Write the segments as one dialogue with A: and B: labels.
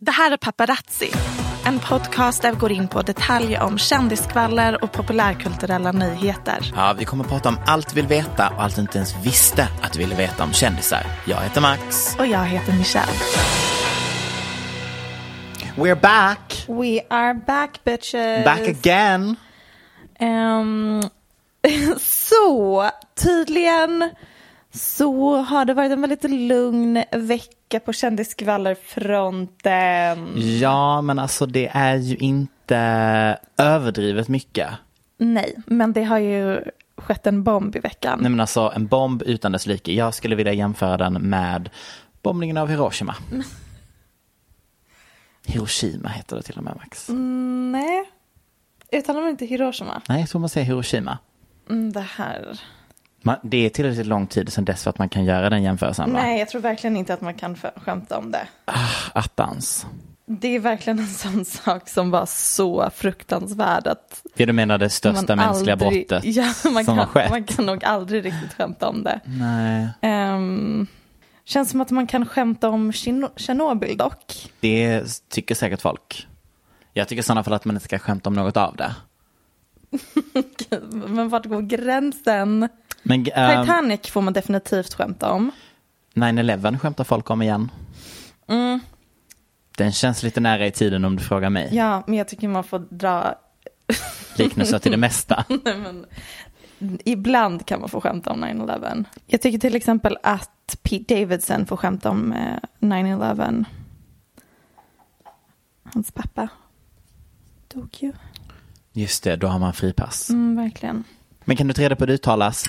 A: Det här är Paparazzi, en podcast där vi går in på detaljer om kändiskvaller och populärkulturella nyheter.
B: Ja, vi kommer att prata om allt vi vill veta och allt du inte ens visste att du ville veta om kändisar. Jag heter Max.
A: Och jag heter Michelle.
B: We're back!
A: We are back bitches.
B: Back again!
A: Ehm, så, tydligen så har det varit en väldigt lugn vecka på kändiskvallerfronten.
B: Ja, men alltså det är ju inte överdrivet mycket.
A: Nej, men det har ju skett en bomb i veckan.
B: Nej men alltså en bomb utan dess like. Jag skulle vilja jämföra den med bombningen av Hiroshima. Hiroshima heter det till och med Max.
A: Mm, nej, uttalar man inte Hiroshima?
B: Nej, jag tror man säger Hiroshima.
A: Mm, det här.
B: Man, det är tillräckligt lång tid sedan dess för att man kan göra den jämförelsen va?
A: Nej, jag tror verkligen inte att man kan skämta om det.
B: Attans.
A: Det är verkligen en sån sak som var så fruktansvärd att
B: Det du menar det största mänskliga
A: aldrig,
B: brottet
A: ja, man,
B: som har
A: kan,
B: skett?
A: man kan nog aldrig riktigt skämta om det.
B: Nej.
A: Ehm, känns som att man kan skämta om Tjerno- Tjernobyl dock.
B: Det tycker säkert folk. Jag tycker i sådana fall att man inte ska skämta om något av det.
A: Men vart går gränsen?
B: Men ehm,
A: Titanic får man definitivt skämta om.
B: 9-11 skämtar folk om igen.
A: Mm.
B: Den känns lite nära i tiden om du frågar mig.
A: Ja, men jag tycker man får dra...
B: Liknelser till det mesta.
A: Nej, men, ibland kan man få skämta om 9-11. Jag tycker till exempel att Pete Davidson får skämta om eh, 9-11. Hans pappa dog ju.
B: Just det, då har man fripass.
A: Mm, verkligen.
B: Men kan du ta reda på hur det uttalas?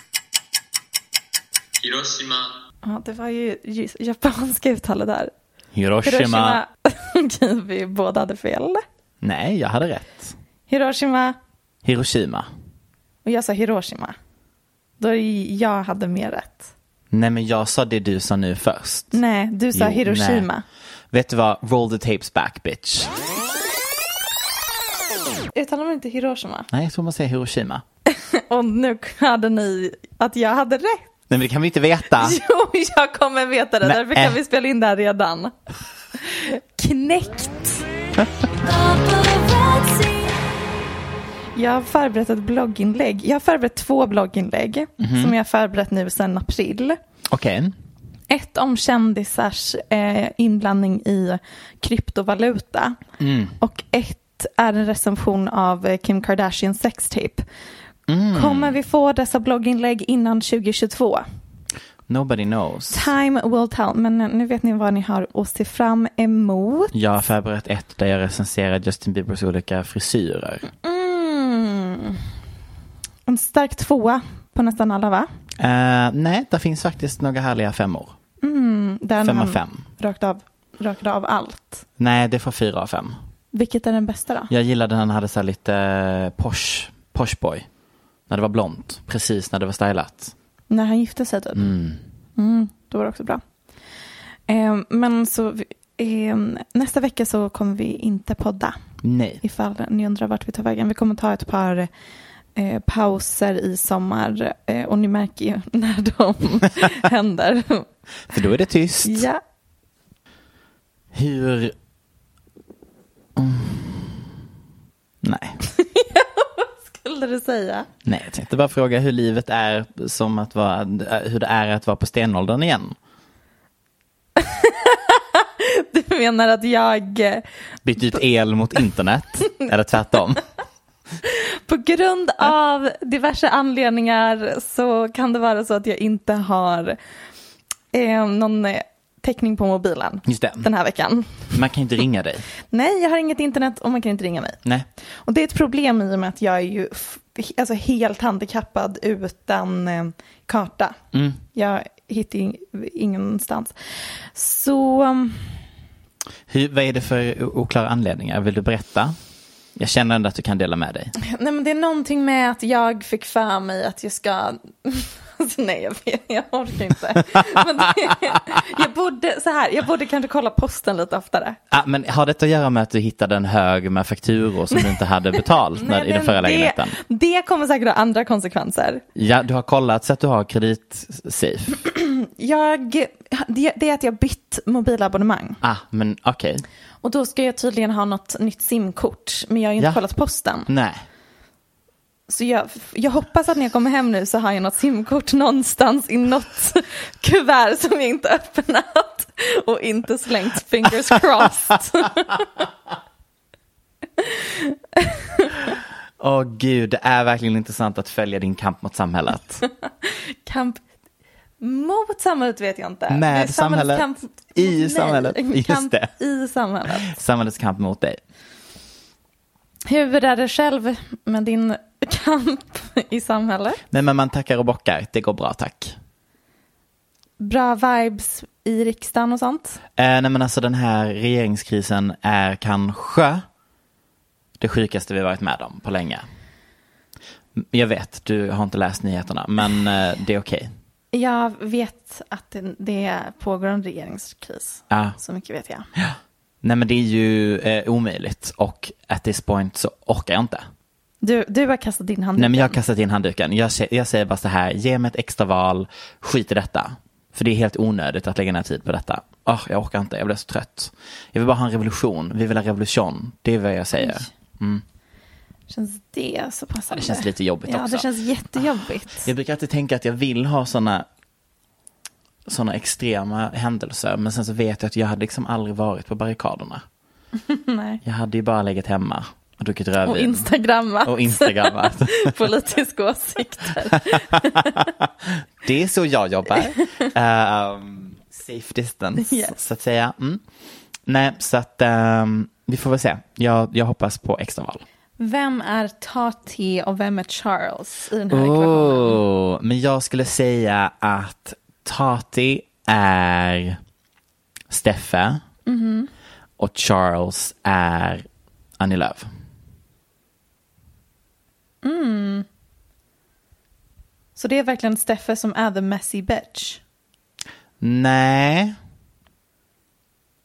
C: Hiroshima,
A: Ja, det var ju japanska uttalet där.
B: Hiroshima.
A: Okej, vi båda hade fel.
B: Nej, jag hade rätt.
A: Hiroshima.
B: Hiroshima.
A: Och jag sa Hiroshima. Då jag hade mer rätt.
B: Nej, men jag sa det du sa nu först.
A: Nej, du sa
B: Jo,
A: Hiroshima.
B: nej. Vet du vad? Roll the tapes back, bitch.
A: Uttalar man inte Hiroshima?
B: Nej, jag tror man säger Hiroshima.
A: Och nu hade ni att jag hade rätt.
B: Nej, men det kan vi inte veta.
A: Jo, jag kommer veta det.
B: Nej.
A: Därför kan vi spela in det här redan. Knäckt. Jag har förberett ett blogginlägg. Jag har förberett två blogginlägg
B: Mhm.
A: som jag har förberett nu sedan april.
B: Okej.
A: Ett om kändisars eh, inblandning i kryptovaluta.
B: Mm.
A: Och ett är en recension av Kim Kardashians sextape.
B: Mm.
A: Kommer vi få dessa blogginlägg innan 2022?
B: Nobody knows.
A: Time will tell. Men nu vet ni vad ni har att se fram emot.
B: Jag har förberett ett där jag recenserar Justin Biebers olika frisyrer.
A: Mm. En stark tvåa på nästan alla va?
B: Eh, nej, där finns faktiskt några härliga femmor.
A: Mm,
B: Fem av fem.
A: Rakt av, rakt av allt.
B: Nej, det får fyra av fem.
A: Vilket är den bästa då?
B: Jag gillade när han hade så här lite eh, posh, posh boy. När det var blont, precis när det var stylat.
A: När han gifte sig typ.
B: Mm.
A: Mm, då var det också bra. Eh, men så eh, nästa vecka så kommer vi inte podda.
B: Nej.
A: Ifall ni undrar vart vi tar vägen. Vi kommer ta ett par eh, pauser i sommar. Eh, och ni märker ju när de händer.
B: För då är det tyst.
A: Ja.
B: Hur... Mm. Nej.
A: Skulle du säga?
B: Nej, jag tänkte bara fråga hur livet är som att vara, hur det är att vara på stenåldern igen.
A: Du menar att jag eh,
B: Bytt ut el mot internet, eller tvärtom.
A: på grund av diverse anledningar så kan det vara så att jag inte har eh, någon eh, täckning på mobilen
B: Just det.
A: den här veckan.
B: Man kan inte ringa dig.
A: Nej, jag har inget internet och man kan inte ringa mig.
B: Nej.
A: Och det är ett problem i och med att jag är ju alltså helt handikappad utan eh, karta.
B: Mm.
A: Jag hittar ing- ingenstans. Så um,
B: Hur, vad är det för oklara anledningar? Vill du berätta? Jag känner ändå att du kan dela med dig.
A: nej, men det är någonting med att jag fick för mig att jag ska... Alltså, nej, jag, vet, jag orkar inte. Men det, jag, borde, så här, jag borde kanske kolla posten lite oftare.
B: Ah, men har detta att göra med att du hittade en hög med fakturor som du inte hade betalt när, i den förra
A: det,
B: lägenheten?
A: det kommer säkert ha andra konsekvenser.
B: Ja, du har kollat så att du har kreditsafe.
A: Jag, det, det är att jag bytt mobilabonnemang.
B: Ah, men okej.
A: Och då ska jag tydligen ha något nytt simkort. Men jag har ju inte
B: Ja.
A: kollat posten.
B: Nej.
A: Så jag, jag hoppas att när jag kommer hem nu så har jag något simkort någonstans i något kuvert som jag inte öppnat. Och inte slängt fingers crossed.
B: Åh gud, det är verkligen intressant att följa din kamp mot samhället.
A: Kamp mot samhället vet jag inte.
B: Med samhället.
A: Kamp,
B: I
A: nej,
B: samhället. Just
A: kamp
B: det.
A: i samhället.
B: Samhällets kamp mot dig.
A: Hur är det själv med din kamp i samhället?
B: Nej, men man tackar och bockar. Det går bra, tack.
A: Bra vibes i riksdagen och sånt?
B: Eh, nej, men alltså den här regeringskrisen är kanske det sjukaste vi varit med om på länge. Jag vet, du har inte läst nyheterna, men eh, det är okej.
A: Jag vet att det, det pågår en regeringskris.
B: Ja.
A: Så mycket vet jag.
B: Nej, men det är ju eh, omöjligt och at this point så orkar jag inte.
A: Du, du har kastat din hand
B: Nej, men jag har kastat in handduken. Jag, jag säger bara så här, ge mig ett extra val, skit i detta. För det är helt onödigt att lägga ner tid på detta. Oh, jag orkar inte, jag blir så trött. Jag vill bara ha en revolution, vi vill ha revolution. Det är vad jag säger. Mm.
A: Känns det så passande?
B: Det känns lite jobbigt
A: ja,
B: också.
A: det känns jättejobbigt.
B: Jag brukar alltid tänka att jag vill ha sådana såna extrema händelser. Men sen så vet jag att jag hade liksom aldrig varit på barrikaderna.
A: Nej.
B: Jag hade ju bara legat hemma druckit rödvin.
A: Och instagrammat.
B: Och instagrammat.
A: Politiska åsikter.
B: Det är så jag jobbar. Ehm, safe distance,
A: Yes.
B: så att säga. Mm. Nej, så att ehm, vi får väl se. Jag, jag hoppas på extraval.
A: Vem är Tati och vem är Charles i den här?
B: Oh, men jag skulle säga att Tati är Steffe och Charles är Annie Lööf.
A: Så det är verkligen Steffe som är the messy bitch.
B: Nej.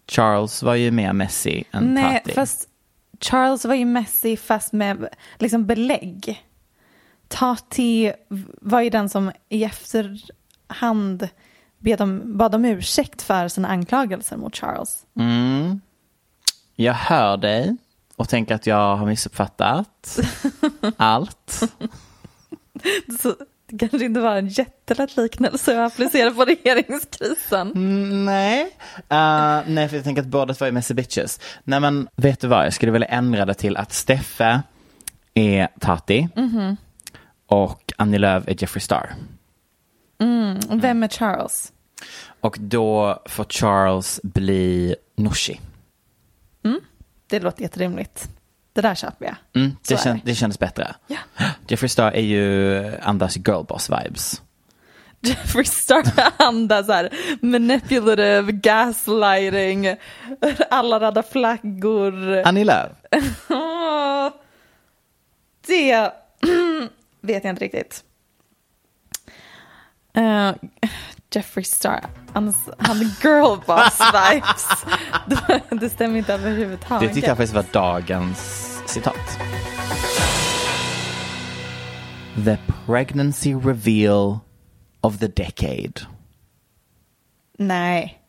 B: Charles var ju mer messy än
A: Nej,
B: Tati.
A: fast Charles var ju messy fast med liksom belägg. Tati var ju den som i efterhand bad om, bad om ursäkt för sina anklagelser mot Charles.
B: Mm. Jag hör dig och tänker att jag har missuppfattat allt.
A: Så det kanske inte var en jättelätt liknelse att applicera på regeringskrisen.
B: Mm, nej. Uh, nej, för jag tänker att båda två är messy bitches. Nej, men vet du vad? Jag skulle vilja ändra det till att Steffe är Tati och Annie Lööf är Jeffree Star.
A: Och Vem är Charles?
B: Och då får Charles bli Nooshi.
A: Det låter jätterimligt. Det där köper jag.
B: Mm, det, kän,
A: det.
B: kändes bättre.
A: Ja.
B: Jeffree Star är ju Anders girlboss-vibes.
A: Jeffrey Star andas här manipulative, gaslighting, alla röda flaggor.
B: Annie Lööf.
A: Det vet jag inte riktigt. Eh, Jeffrey Star. Han hade girlboss vibes. det, det stämmer inte överhuvudtaget.
B: Det tyckte jag faktiskt var dagens citat. The pregnancy reveal of the decade.
A: Nej.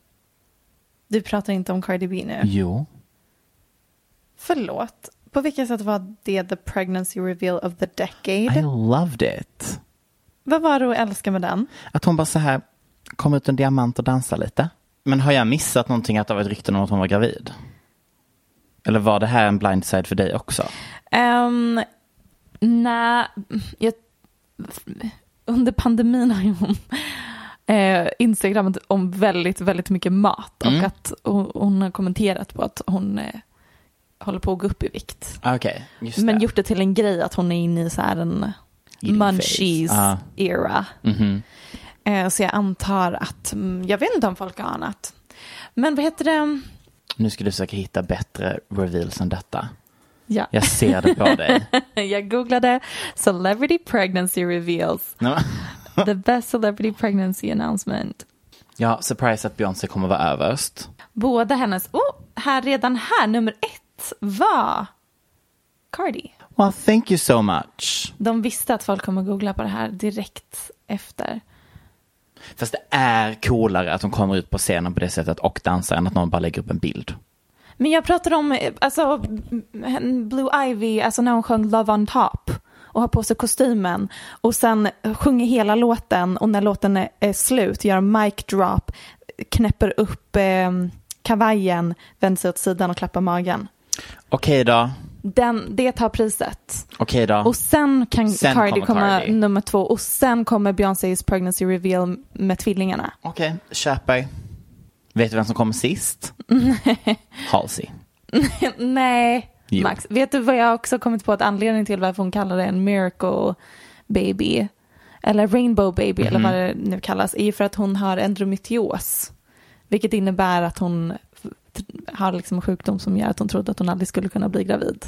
A: Du pratar inte om Cardi B nu.
B: Jo.
A: Förlåt. På vilket sätt var det the pregnancy reveal of the decade?
B: I loved it.
A: Vad var det att älska med den?
B: Att hon bara så här kom ut en diamant och dansade lite. Men har jag missat någonting att det var ett rykte om att hon var gravid? Eller var det här en blindside för dig också?
A: Um, Nej, jag, under pandemin har ju hon eh, instagrammat om väldigt, väldigt mycket mat och
B: Mm.
A: att hon, hon har kommenterat på att hon eh, håller på att gå upp i vikt.
B: Okej, just
A: Men
B: det.
A: gjort det till en grej att hon är inne i så här en
B: Eating
A: munchies.
B: Ah.
A: era.
B: Mhm.
A: Eh, så jag antar att, mm, jag vet inte om folk har annat. Men vad heter det?
B: Nu ska du försöka hitta bättre reveals än detta.
A: Ja.
B: Jag ser det på dig.
A: jag googlade celebrity pregnancy reveals. The best celebrity pregnancy announcement.
B: Ja, surprise att Beyoncé kommer vara överst.
A: Båda hennes, oh, här redan här, nummer ett var Cardi.
B: Well, thank you so much.
A: De visste att folk kommer googla på det här direkt efter.
B: Fast det är coolare att hon kommer ut på scenen på det sättet och dansar än att någon bara lägger upp en bild.
A: Men jag pratar om, alltså, Blue Ivy, alltså när hon sjöng Love on Top och har på sig kostymen och sen sjunger hela låten och när låten är, slut gör mic drop, knäpper upp eh, kavajen, vänder sig åt sidan och klappar magen.
B: Okej då,
A: Den, det tar priset.
B: okej då.
A: Och sen kan
B: Sen
A: Cardi komma
B: Cardi.
A: nummer två och sen kommer Beyoncés pregnancy reveal med tvillingarna.
B: Okej, köper. Vet du vem som kommer sist? Halsey.
A: Nej,
B: Jo.
A: Max. Vet du vad jag också kommit på att anledning till varför hon kallar det en miracle baby eller rainbow baby eller vad det nu kallas är ju för att hon har endometrios. Vilket innebär att hon har liksom en sjukdom som gör att hon trodde att hon aldrig skulle kunna bli gravid.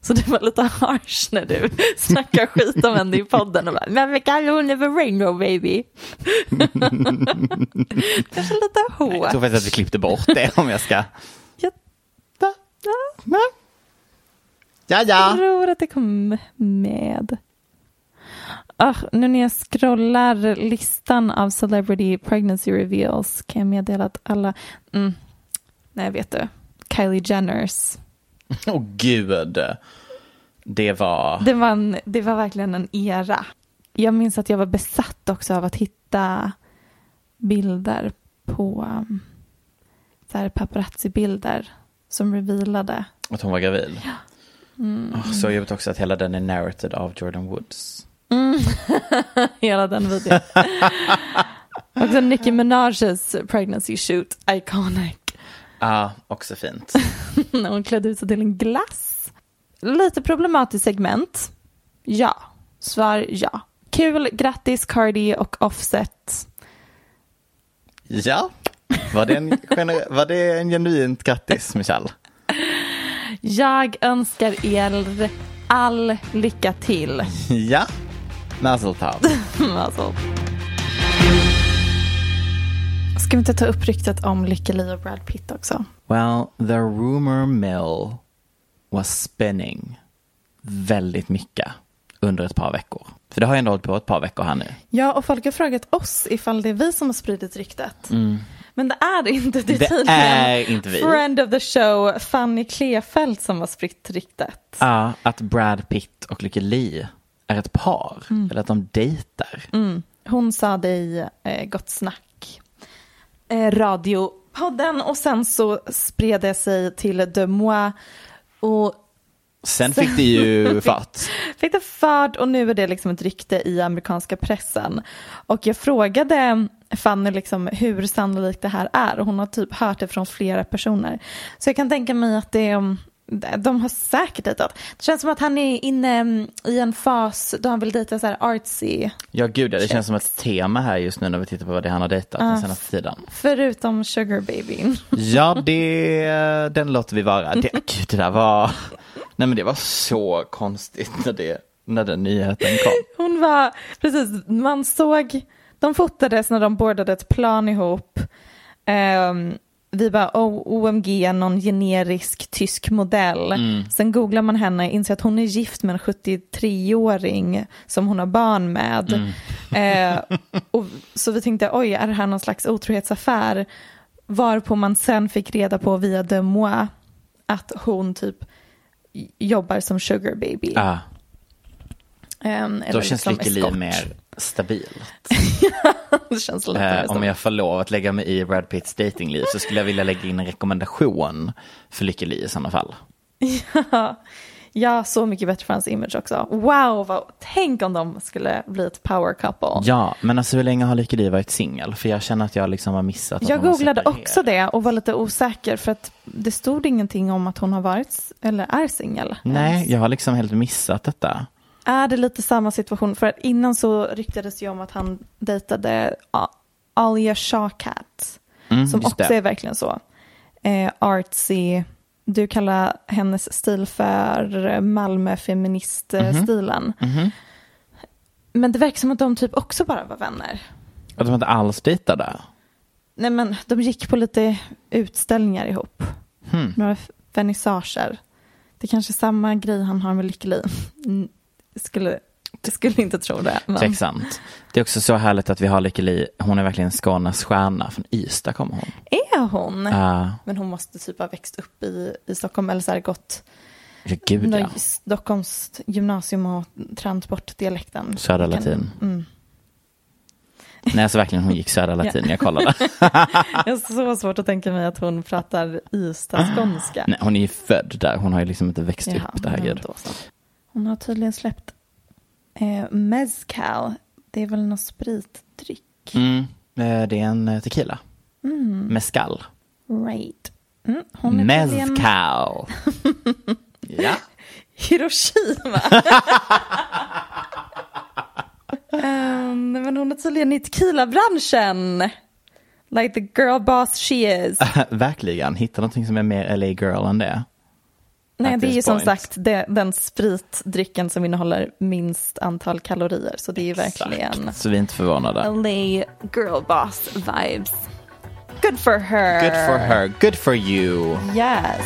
A: Så det var lite harsh när du snackar skit om henne i podden och bara, men vi kallar hon för rainbow baby? Kanske lite
B: Jag
A: hårt.
B: tror faktiskt att vi klippte bort det om jag ska...
A: Jag
B: Va? Va? Ja,
A: Jag
B: ja.
A: tror att det kom med. Ah, nu när jag scrollar listan av celebrity pregnancy reveals kan jag meddela att alla, mm, nej vet du, Kylie Jenners.
B: Åh gud. Det var...
A: Det var, en, det var verkligen en era. Jag minns att jag var besatt också av att hitta bilder på um, så här paparazzi-bilder som revealade.
B: Att hon var gravid. Åh, så jobbigt också att hela den är narrated av Jordan Woods.
A: Hela den videon. Också Nicki Minaj's pregnancy shoot, iconic.
B: Ja, också fint.
A: När hon klädde ut sig till en glass. Lite problematiskt segment. Ja. Svar ja. Kul, grattis Cardi och Offset.
B: Ja, var det en, var det en genuint grattis Michelle?
A: Jag önskar er all lycka till.
B: Ja, mazel tov.
A: Ska vi inte ta upp ryktet om Lykke Li och Brad Pitt också?
B: Well, the rumor mill was spinning väldigt mycket under ett par veckor. För det har ju ändå hållit på ett par veckor här nu.
A: Ja, och folk har frågat oss ifall det är vi som har spridit ryktet. Men det är det inte. Det är,
B: Det
A: tydligen
B: är inte vi.
A: Friend of the show, Fanny Klefelt som har spritt ryktet.
B: Ja, att Brad Pitt och Lykke Li är ett par. Eller att de dejtar.
A: Hon sa det i eh, Gott Snack, eh, radiopodden och sen så spred det sig till De Moi och
B: Sen fick det ju fart.
A: fick det fart och nu är det liksom ett rykte i amerikanska pressen. Och jag frågade Fanny liksom hur sannolikt det här är och hon har typ hört det från flera personer. Så jag kan tänka mig att det är de har säkert dejtat. Det känns som att han är inne mm, i en fas då han vill dejta så här artsy.
B: Ja, gud det känns som ett tema här just nu när vi tittar på vad det är han har dejtat den senaste tiden.
A: Förutom Sugar Babyn.
B: Ja, det, den låter vi vara. Det, gud, det där var... Nej, men det var så konstigt när, det, när den nyheten kom.
A: Hon var, precis, man såg, de de fotades när de boardade ett plan ihop. Ehm, vi bara, oh, OMG, någon generisk tysk modell. Sen googlar man henne, inser att hon är gift med en 73-åring som hon har barn med. Eh, och, så vi tänkte, oj, är det här någon slags otrohetsaffär? Varpå man sen fick reda på via de moi att hon typ jobbar som sugar baby.
B: Ah,
A: Ehm,
B: då känns
A: eskort.
B: mer stabilt.
A: det känns lite
B: Eh, om jag får lov att lägga mig i Brad Pitts datingliv så skulle jag vilja lägga in en rekommendation för Lykke Li i sådana fall.
A: Ja, så mycket bättre för hans image också. Wow, vad, tänk om de skulle bli ett power couple.
B: Ja, men alltså hur länge har Lykke Li varit singel? För jag känner att jag liksom har missat att
A: Jag
B: hon
A: googlade också det och var lite osäker för att det stod ingenting om att hon har varit eller är singel.
B: Nej, jag har liksom helt missat detta.
A: Är det lite samma situation? För att innan så ryktades ju om att han dejtade Alia Shawkat.
B: Mm,
A: som också
B: det.
A: är verkligen så. Eh, artsy. Du kallar hennes stil för Malmö-feministstilen.
B: Mhm.
A: Men det verkar som att de typ också bara var vänner.
B: Att de inte alls dejtade.
A: Nej men de gick på lite utställningar ihop.
B: Hmm.
A: Några vernissager. Det är kanske är samma grej han har med Lykke. Mm, Skulle, jag skulle inte tro det. Men...
B: Tveksamt. Det är också så härligt att vi har Lykke Li. Hon är verkligen Skånes stjärna. Från Ystad kommer hon.
A: Är hon?
B: Uh,
A: Men hon måste typ ha växt upp i, i Stockholm eller så här gått
B: gud ja.
A: Stockholms gymnasium och tränat bort dialekten.
B: Södra latin.
A: Mm.
B: Nej, alltså verkligen hon gick södra latin. Jag kollade.
A: Jag har så svårt att tänka mig att hon pratar Ystad-skånska.
B: Nej, hon är ju född där. Hon har ju liksom inte växt
A: Jaha,
B: upp. Det här
A: men
B: gud.
A: Hon har tydligen släppt eh, mezcal. Det är väl någon spritdryck.
B: Mm. eh, Det är en eh, tequila. Mezcal.
A: Right. Mm, hon är tydligen
B: Mezcal. ja.
A: Hiroshima. um, men hon är tydligen i tequila-branschen. Like the girl boss she is.
B: Verkligen. Hitta någonting som är mer LA girl än det.
A: Nej, det är ju som sagt det, den spritdrycken som innehåller minst antal kalorier. Så det är ju verkligen.
B: Så vi är inte förvånade.
A: LA girl boss vibes. Good for her.
B: Good for her. Good for you.
A: Yes.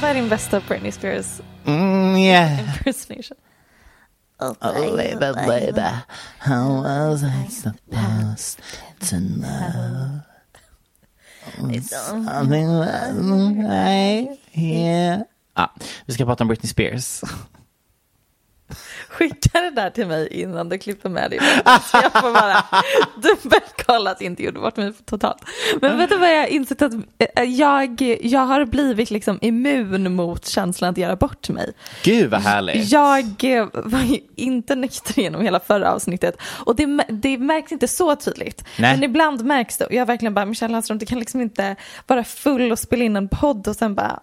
A: Vad är din bästa Britney Spears
B: Mm, yeah.
A: impersonation?
B: Oh, baby, baby, how was I supposed to know? Something wasn't right here. Ah, vi ska prata om Britney Spears.
A: Skicka det där till mig innan du klipper med dig. Så jag får bara dubbelkolla att jag inte gjorde bort mig totalt. Men vet du vad jag har insett att eh, jag, jag har blivit liksom immun mot känslan att göra bort mig.
B: Gud vad härligt.
A: Jag eh, var ju inte nykter genom hela förra avsnittet och det, det märks inte så tydligt.
B: Nej.
A: Men ibland märks det och jag verkligen bara, Michelle Landström, du kan liksom inte vara full och spela in en podd och sen bara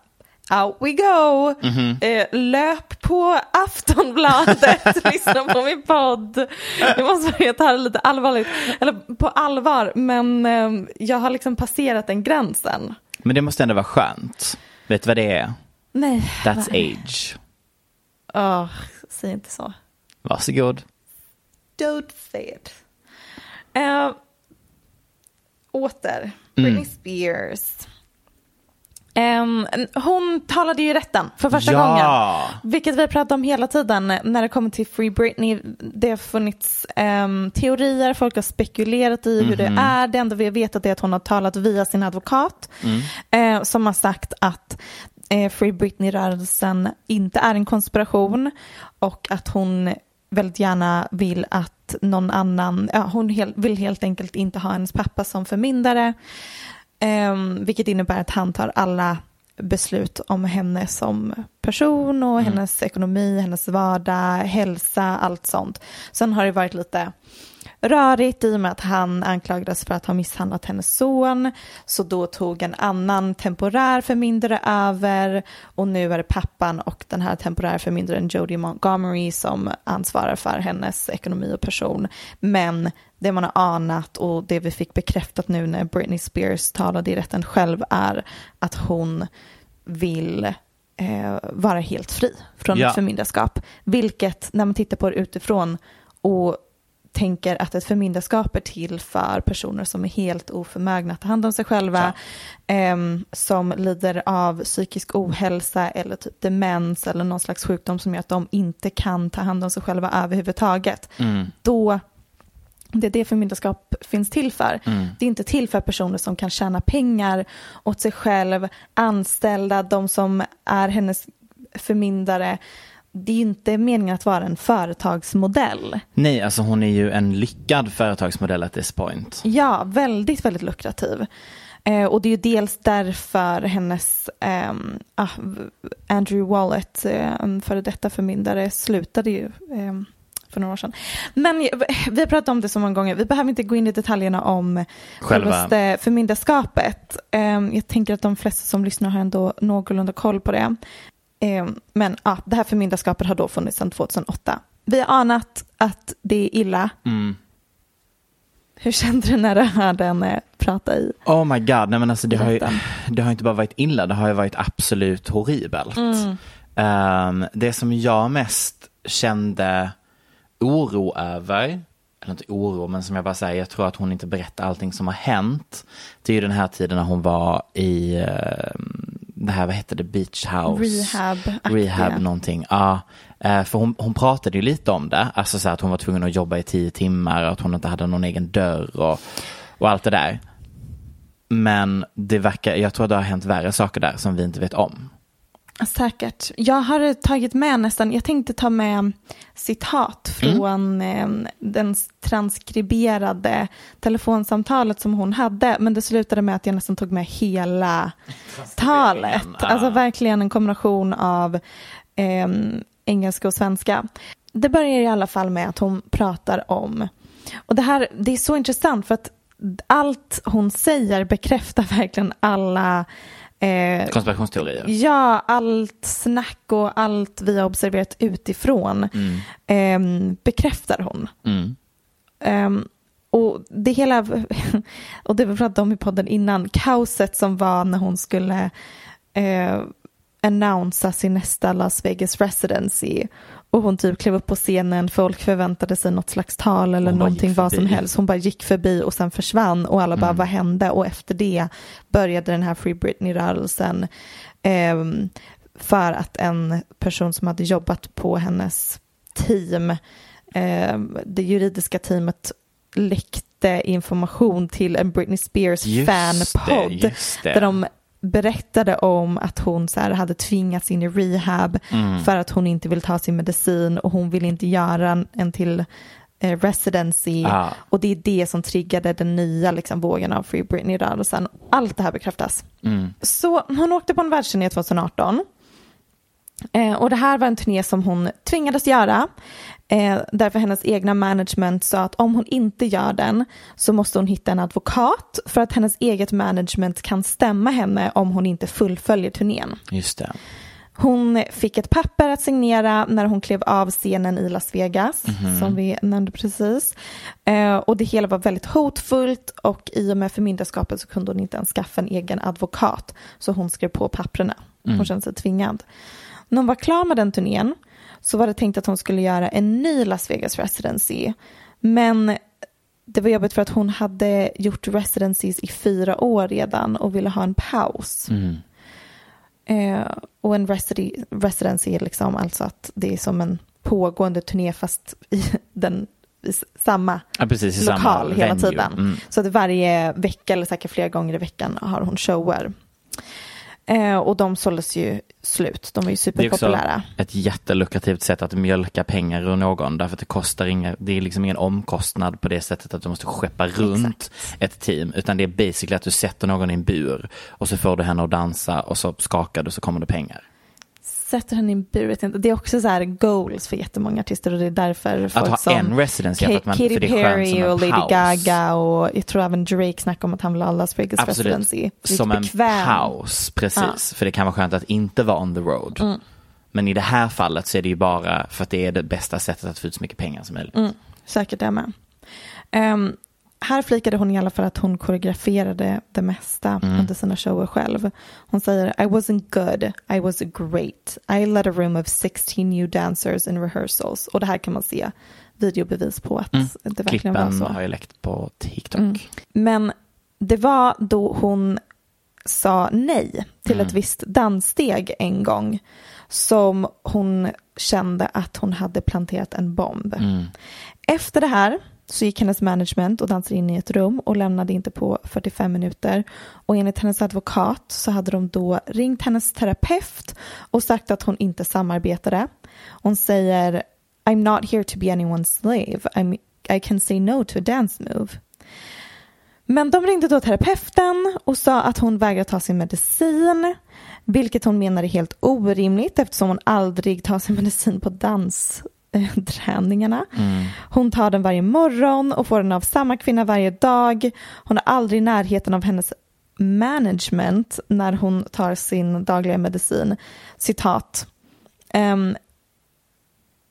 A: Out we go!
B: Mhm.
A: Eh, löp på Aftonbladet, lyssna på min podd. Jag måste börja ta det lite allvarligt, eller på allvar, men eh, jag har liksom passerat den gränsen.
B: Men det måste ändå vara skönt. Vet du vad det är?
A: Nej,
B: That's age.
A: Åh, säg inte så.
B: Varsågod.
A: Don't say it. Eh, åter, Britney Spears. Ehm, hon talade ju i rätten för första
B: Ja.
A: gången. Vilket vi pratat om hela tiden när det kommer till Free Britney. Det har funnits ehm, teorier, folk har spekulerat i hur det är. Det enda vi vetat är att hon har talat via sin advokat. eh, som har sagt att eh, Free Britney-rörelsen inte är en konspiration. Och att hon väldigt gärna vill att någon annan, ja, hon hel, vill helt enkelt inte ha hennes pappa som förmyndare. Um, vilket innebär att han tar alla beslut om henne som person och hennes ekonomi, hennes vardag, hälsa, allt sånt. Sen har det varit lite rörigt i och med att han anklagades för att ha misshandlat hennes son. Så då tog en annan temporär förmyndare över och nu är det pappan och den här temporära förmyndaren Jodie Montgomery som ansvarar för hennes ekonomi och person. Men det man har anat och det vi fick bekräftat nu när Britney Spears talade i rätten själv är att hon vill eh, vara helt fri från
B: Ja.
A: ett förmyndarskap. Vilket när man tittar på det utifrån och tänker att ett förmyndarskap är till för personer som är helt oförmögna att ta hand om sig själva, eh, som lider av psykisk ohälsa eller typ demens eller någon slags sjukdom som gör att de inte kan ta hand om sig själva överhuvudtaget. Då det är det förmyndarskap finns till för. Det är inte till för personer som kan tjäna pengar åt sig själv, anställda, de som är hennes förmyndare. Det är inte meningen att vara en företagsmodell.
B: Nej, alltså hon är ju en lyckad företagsmodell at this point.
A: Ja, väldigt, väldigt lukrativ. Eh, och det är ju dels därför hennes ah, Andrew Wallet, eh, före detta förmyndare, slutade ju ehm, för några år sedan. Men vi har pratat om det så många gånger, vi behöver inte gå in i detaljerna om
B: Själva-
A: förmyndarskapet. Ehm, jag tänker att de flesta som lyssnar har ändå någorlunda koll på det. Ehm, men ja, det här förmyndarskapet har då funnits sedan 2008. Vi har anat att det är illa.
B: Mm.
A: Hur kände du när du hörde henne prata i
B: Oh my god, nej men alltså det har, ju, det har inte bara varit illa, det har ju varit absolut horribelt. Ehm, det som jag mest kände oro över, eller inte oro, men som jag bara säger, jag tror att hon inte berättar allting som har hänt. Det är ju den här tiden när hon var i ehm, det här, vad hette det, beach house?
A: Rehab.
B: Rehab någonting, ja. Eh, För hon, hon pratade ju lite om det, alltså så att hon var tvungen att jobba i tio timmar och att hon inte hade någon egen dörr och, och allt det där. Men det verkar, jag tror att det har hänt värre saker där som vi inte vet om.
A: Säkert. Jag har tagit med nästan, jag tänkte ta med citat från eh, den transkriberade telefonsamtalet som hon hade, men det slutade med att jag nästan tog med hela talet. Alltså verkligen en kombination av eh, engelska och svenska. Det börjar i alla fall med att hon pratar om, och det här, det är så intressant för att allt hon säger bekräftar verkligen alla eh,
B: Konspirationsteorier.
A: Ja, allt snack och allt vi har observerat utifrån ehm, bekräftar hon.
B: Mm.
A: Ehm, och det hela, och det vi pratade om i podden innan, kaoset som var när hon skulle eh, annonsa sin nästa Las Vegas residency. Och hon typ klev upp på scenen, folk förväntade sig något slags tal eller någonting vad som helst. Hon bara gick förbi och sen försvann och alla bara
B: Mm.
A: vad hände? Och efter det började den här Free Britney-rörelsen ehm, för att en person som hade jobbat på hennes team, ehm, det juridiska teamet läckte information till en Britney Spears fanpodd där de berättade om att hon så här hade tvingats in i rehab
B: Mm.
A: för att hon inte vill ta sin medicin och hon vill inte göra en, till eh, residency
B: Ah.
A: och det är det som triggade den nya liksom, vågen av Free Britney-rörelsen. Allt det här bekräftas.
B: Mm.
A: Så hon åkte på en världsturné 2018 Eh, och det här var en turné som hon tvingades göra. Eh, därför hennes egna management sa att om hon inte gör den så måste hon hitta en advokat för att hennes eget management kan stämma henne om hon inte fullföljer turnén.
B: Just det.
A: Hon fick ett papper att signera när hon klev av scenen i Las Vegas, som vi nämnde precis. Eh, och det hela var väldigt hotfullt och i och med förmyndarskapet så kunde hon inte ens skaffa en egen advokat. Så hon skrev på papperna. Hon kände sig tvingad. När hon var klar med den turnén så var det tänkt att hon skulle göra en ny Las Vegas residency. Men det var jobbigt för att hon hade gjort residencies i fyra år redan och ville ha en paus. Eh, och en residi- residency är liksom alltså att det är som en pågående turné fast i den i samma
B: Ja, precis, i samma
A: lokal hela
B: venue.
A: tiden.
B: Mm.
A: Så att varje vecka eller säkert flera gånger i veckan har hon shower. Eh, och de såldes ju slut, de var ju
B: Det är också
A: superpopulära.
B: ett jättelukrativt sätt att mjölka pengar ur någon därför att det kostar inga, det är liksom ingen omkostnad på det sättet att du måste skeppa runt ett team utan det är basically att du sätter någon i en bur och så får du henne att dansa och så skakar du så kommer det pengar.
A: Sätter henne i en bur, det är också så här goals för jättemånga artister och det är därför folk
B: ha
A: som
B: en residency, för att man-
A: Katy Perry
B: en
A: och Lady. Gaga och jag tror även Drake snackar om att han vill ha Las Vegas
B: Absolut,
A: residency.
B: Som en
A: bekväm.
B: paus, precis. För det kan vara skönt att inte vara on the road.
A: Mm.
B: Men i det här fallet så är det ju bara för att det är det bästa sättet att få ut så mycket pengar som möjligt.
A: Mm, säkert det med. Ehm, här flikade hon i alla fall att hon koreograferade det mesta under sina shower själv. Hon säger I wasn't good, I was great. I led a room of 16 new dancers in rehearsals. Och det här kan man se videobevis på att det verkligen var
B: Klippen
A: så.
B: har ju läckt på TikTok.
A: Mm. Men det var då hon sa nej till ett visst danssteg en gång som hon kände att hon hade planterat en bomb. Efter det här så gick hennes management och dansade in i ett rum och lämnade inte på 45 minuter. Och enligt hennes advokat så hade de då ringt hennes terapeut och sagt att hon inte samarbetade. Hon säger I'm not here to be anyone's slave. I'm, I can say no to a dance move. Men de ringde då terapeuten och sa att hon vägrar ta sin medicin, vilket hon menar är helt orimligt eftersom hon aldrig tar sin medicin på dans dansträningarna. Hon tar den varje morgon och får den av samma kvinna varje dag. Hon är aldrig i närheten av hennes management när hon tar sin dagliga medicin. Citat. ehm,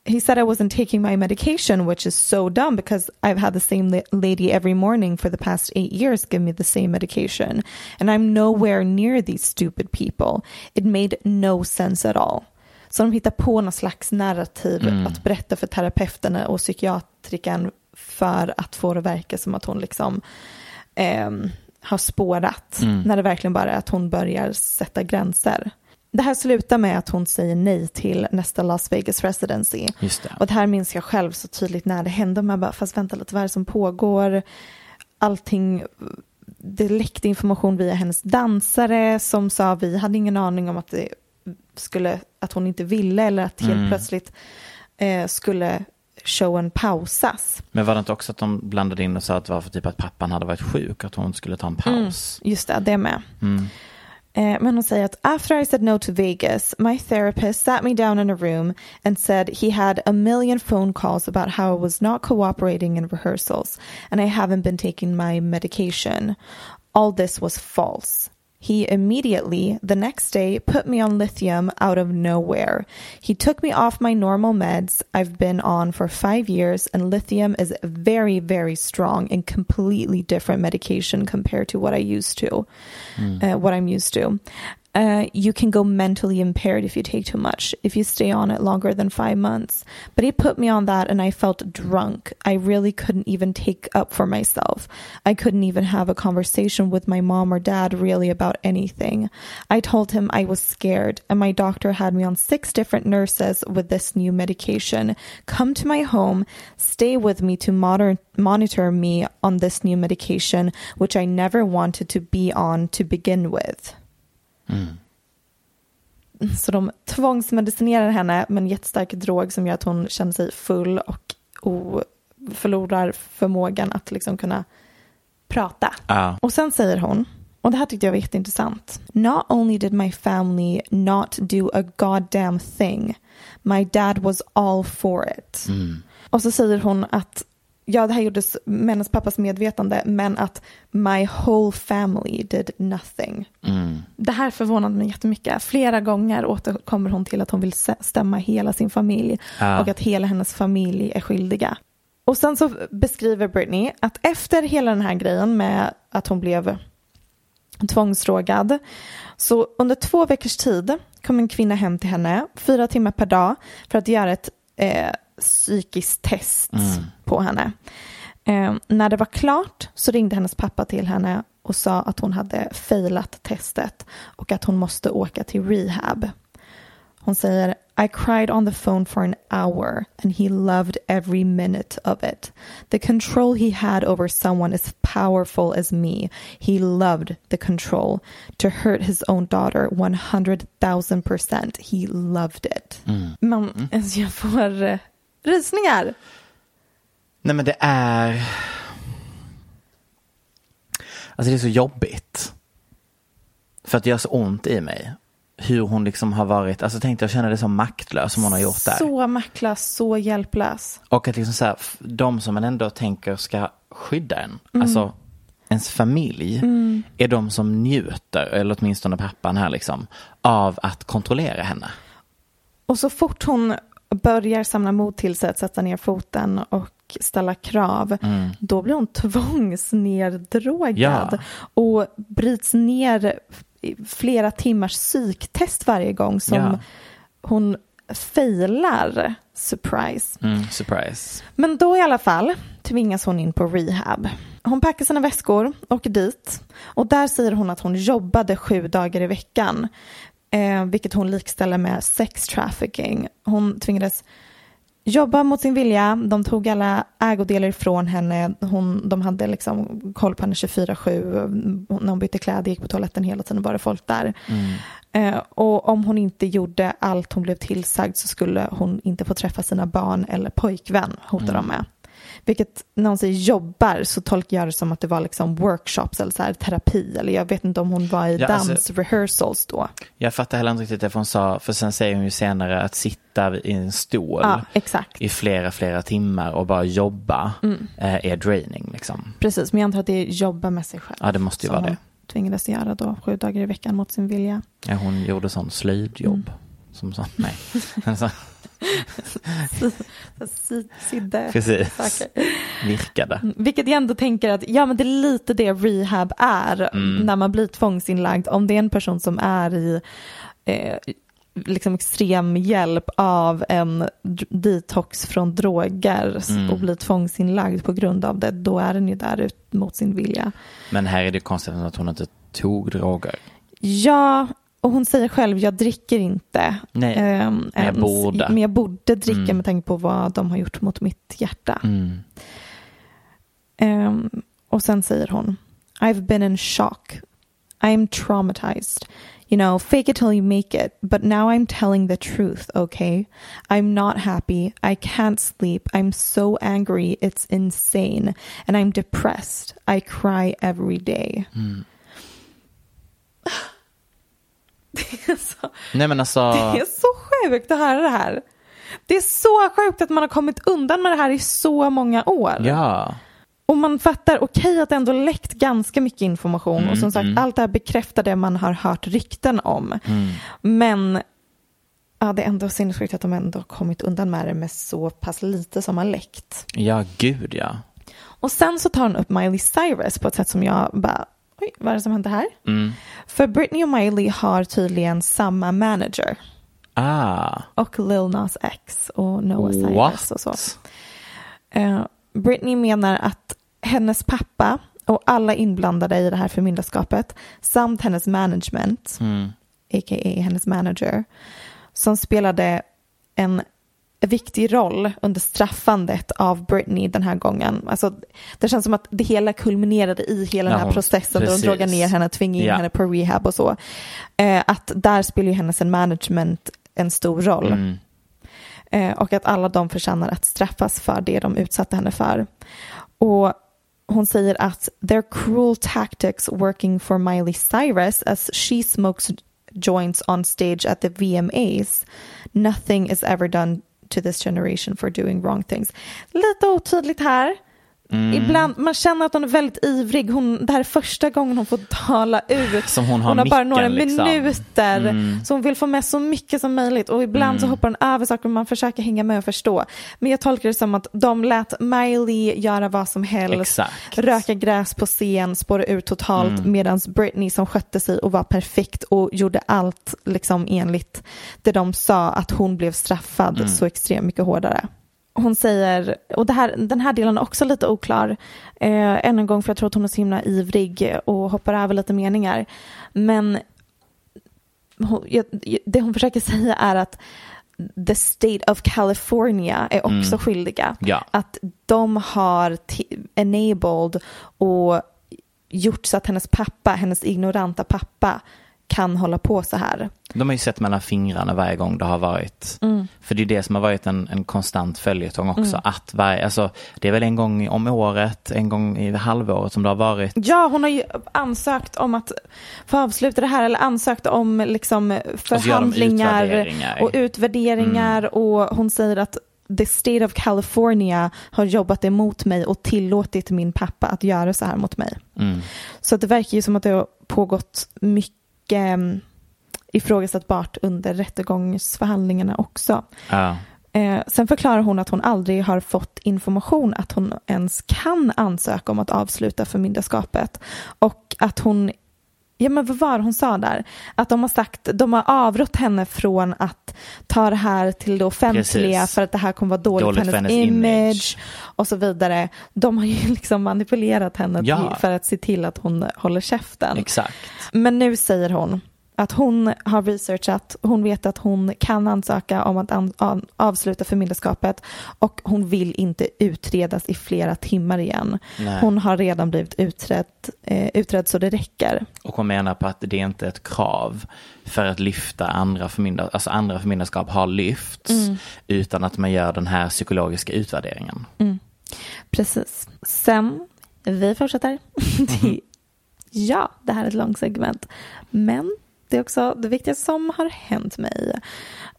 A: he said I wasn't taking my medication, which is so dumb because I've had the same la- lady every morning for the past eight years give me the same medication. And I'm nowhere near these stupid people. It made no sense at all. Så de hittar på någon slags narrativ att berätta för terapeuterna och psykiatrikern för att få det att verka som att hon liksom ehm, har spårat. När det verkligen bara är att hon börjar sätta gränser. Det här slutar med att hon säger nej till nästa Las Vegas residency.
B: Just det.
A: Och det här minns jag själv så tydligt när det hände. Man bara, fast vänta lite, vad är det som pågår? Allting, det läckte information via hennes dansare som sa vi hade ingen aning om att det skulle, att hon inte ville eller att helt plötsligt eh, skulle showen pausas.
B: Men var det inte också att de blandade in och sa att det var för typ att pappan hade varit sjuk, att hon skulle ta en paus?
A: Just det, det med. Eh, men hon säger att after I said no to Vegas, my therapist sat me down in a room and said he had a million phone calls about how I was not cooperating in rehearsals and I haven't been taking my medication. All this was false. He immediately, the next day, put me on lithium out of nowhere. He took me off my normal meds I've been on for five years, and lithium is very, very strong and completely different medication compared to what I used to, uh, what I'm used to. Uh, you can go mentally impaired if you take too much, if you stay on it longer than five months. But he put me on that and I felt drunk. I really couldn't even take up for myself. I couldn't even have a conversation with my mom or dad really about anything. I told him I was scared and my doctor had me on six different nurses with this new medication. Come to my home, stay with me to moder- monitor me on this new medication, which I never wanted to be on to begin with. Så de tvångsmedicinerar henne med en jättestark drog som gör att hon känner sig full och o- förlorar förmågan att liksom kunna prata.
B: Ja.
A: Och sen säger hon, och det här tyckte jag var jätteintressant. Not only did my family not do a goddamn thing, my dad was all for it. Och så säger hon att ja, det här gjordes med hennes pappas medvetande, men att my whole family did nothing. Det här förvånade mig jättemycket. Flera gånger återkommer hon till att hon vill stä- stämma hela sin familj
B: Ja.
A: och att hela hennes familj är skyldiga. Och sen så beskriver Britney att efter hela den här grejen med att hon blev tvångsdrogad så under två veckors tid kom en kvinna hem till henne fyra timmar per dag för att göra ett eh, psykiskt test på henne. Eh, när det var klart så ringde hennes pappa till henne och sa att hon hade failat testet och att hon måste åka till rehab. Hon säger I cried on the phone for an hour and he loved every minute of it. The control he had over someone as powerful as me. He loved the control. To hurt his own daughter 100,000 percent. He loved it. Men alltså, jag får eh, rysningar.
B: Nej men det är... Alltså det är så jobbigt. För att det gör så ont i mig. Hur hon liksom har varit, alltså tänkte jag känna det som maktlös som hon har gjort där.
A: Så maktlös, så hjälplös.
B: Och att liksom så här, de som man ändå tänker ska skydda en, alltså ens familj, är de som njuter, eller åtminstone pappan här liksom, av att kontrollera henne.
A: Och så fort hon börjar samla mod till sig att sätta ner foten och och ställa krav, då blir hon tvångsneddragad
B: Ja.
A: och bryts ner flera timmars psyktest varje gång som
B: Ja.
A: hon failar. Surprise.
B: Mm, surprise.
A: Men då i alla fall tvingas hon in på rehab. Hon packar sina väskor, åker dit och där säger hon att hon jobbade sju dagar i veckan. Eh, vilket hon likställer med sex trafficking. Hon tvingades jobba mot sin vilja. De tog alla ägodelar ifrån henne. Hon, de hade liksom koll på henne 24-7. När hon bytte kläder, gick på toaletten hela tiden var det folk där. Eh, och om hon inte gjorde allt hon blev tillsagd så skulle hon inte få träffa sina barn eller pojkvän, hotar de med. Vilket när hon säger jobbar så tolkar jag det som att det var liksom workshops eller så här terapi. Eller jag vet inte om hon var i
B: Ja, alltså-
A: dans rehearsals då.
B: Jag fattar heller inte riktigt det hon sa, för sen säger hon ju senare att sitta i en stol
A: Ja,
B: i flera, flera timmar och bara jobba
A: Mm.
B: eh, är draining liksom.
A: Precis, men jag antar att det är jobba med sig själv.
B: Ja, det måste ju vara det.
A: tvingades göra då sju dagar i veckan mot sin vilja.
B: Ja, hon gjorde sån slöjdjobb.
A: Mm.
B: Som så, nej.
A: Sidde.
B: precis.
A: saker.
B: Virkade.
A: Vilket jag ändå tänker att ja, men det är lite det rehab är när man blir tvångsinlagd. Om det är en person som är i eh, liksom extrem hjälp av en detox från droger s- och blir tvångsinlagd på grund av det, då är den ju där ut mot sin vilja.
B: Men här är det konstigt att hon inte tog droger.
A: Ja, och hon säger själv, jag dricker inte.
B: Nej,
A: Ehm,
B: men jag borde.
A: Men jag borde dricka
B: Mm.
A: med tanke på vad de har gjort mot mitt hjärta.
B: Mm.
A: Ehm, och sen säger hon, I've been in shock. I'm traumatized. You know, fake it till you make it. But now I'm telling the truth, okay? I'm not happy. I can't sleep. I'm so angry. It's insane. And I'm depressed. I cry every day. Det, är så,
B: Nej men alltså,
A: det är så sjukt att höra det här. Det är så sjukt att man har kommit undan med det här i så många år.
B: ja.
A: Och man fattar, okej att det ändå läckt ganska mycket information och
B: Mm,
A: som sagt allt det här bekräftar det man har hört rykten om.
B: Mm.
A: Men ja, det är ändå sinnessjukt att de ändå har kommit undan med det med så pass lite som har läckt.
B: Ja, gud ja.
A: Och sen så tar hon upp Miley Cyrus på ett sätt som jag bara, oj, vad är det som händer här?
B: Mm.
A: För Britney och Miley har tydligen samma manager.
B: Ah,
A: Och Lil Nas X och Noah Cyrus och så. Eh, Britney menar att hennes pappa och alla inblandade i det här förmyndarskapet samt hennes management,
B: Mm.
A: a.k.a. hennes manager, som spelade en viktig roll under straffandet av Britney den här gången. Alltså, det känns som att det hela kulminerade i hela den
B: Ja,
A: här
B: hon-
A: processen där de
B: precis.
A: drogar ner henne, tvingar in
B: Ja.
A: henne på rehab och så. Eh, att där spelar ju hennes management en stor roll.
B: Mm.
A: Eh, och att alla de förtjänar att straffas för det de utsatte henne för. Och hon säger att their cruel tactics working for Miley Cyrus as she smokes joints on stage at the VMAs. Nothing is ever done to this generation for doing wrong things. Lite otydligt här.
B: Mm.
A: Ibland, man känner att hon är väldigt ivrig. Hon, det här är första gången hon får tala ut.
B: Som hon har
A: hon har bara några
B: liksom.
A: minuter.
B: Mm.
A: Så hon vill få med så mycket som möjligt. Och ibland så hoppar hon över saker och man försöker hänga med och förstå. Men jag tolkar det som att de lät Miley göra vad som helst.
B: Exakt.
A: Röka gräs på scen, spåra ut totalt.
B: Mm.
A: Medan Britney som skötte sig och var perfekt och gjorde allt liksom enligt det de sa att hon blev straffad
B: Mm.
A: så extremt mycket hårdare. Hon säger, och det här, den här delen är också lite oklar, eh, än en gång för jag tror att hon är så himla ivrig och hoppar över lite meningar. Men hon, jag, det hon försöker säga är att the state of California är också skyldiga.
B: Mm. Ja.
A: Att de har enabled och gjort så att hennes pappa, hennes ignoranta pappa kan hålla på så här.
B: De har ju sett mellan fingrarna varje gång det har varit.
A: Mm.
B: För det är det som har varit en, en konstant följetong också. Att varje, alltså, det är väl en gång om året, en gång i halvåret som det har varit.
A: Ja, hon har ju ansökt om att få avsluta det här eller ansökt om liksom förhandlingar
B: utvärderingar.
A: och utvärderingar och hon säger att the state of California har jobbat emot mig och tillåtit min pappa att göra så här mot mig.
B: Mm.
A: Så det verkar ju som att det har pågått mycket mm, ifrågasättbart under rättegångsförhandlingarna också.
B: Ja.
A: Eh, sen förklarar hon att hon aldrig har fått information att hon ens kan ansöka om att avsluta förmyndarskapet och att hon Ja men vad var hon sa där? Att de har sagt, de har avrått henne från att ta det här till det offentliga
B: Precis.
A: för att det här kommer vara dåligt,
B: Dåligt
A: för hennes image,
B: image.
A: och så vidare. De har ju liksom manipulerat henne
B: Ja.
A: till, för att se till att hon håller käften.
B: Exakt.
A: Men nu säger hon att hon har researchat, hon vet att hon kan ansöka om att an- av- avsluta förmyndarskapet och hon vill inte utredas i flera timmar igen.
B: Nej.
A: Hon har redan blivit utredd, eh, utredd så det räcker.
B: Och hon menar på att det är inte ett krav för att lyfta andra förmyndar, alltså andra förmyndarskap har lyfts utan att man gör den här psykologiska utvärderingen.
A: Precis. Sen, vi fortsätter. Det- ja, det här är ett långt segment. Men det är också det viktigaste som har hänt mig.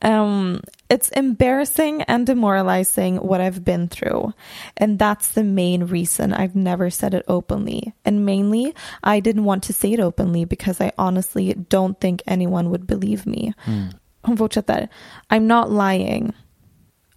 A: Um, it's embarrassing and demoralizing what I've been through. And that's the main reason I've never said it openly. And mainly, I didn't want to say it openly because I honestly don't think anyone would believe me. Hon fortsätter. I'm not lying.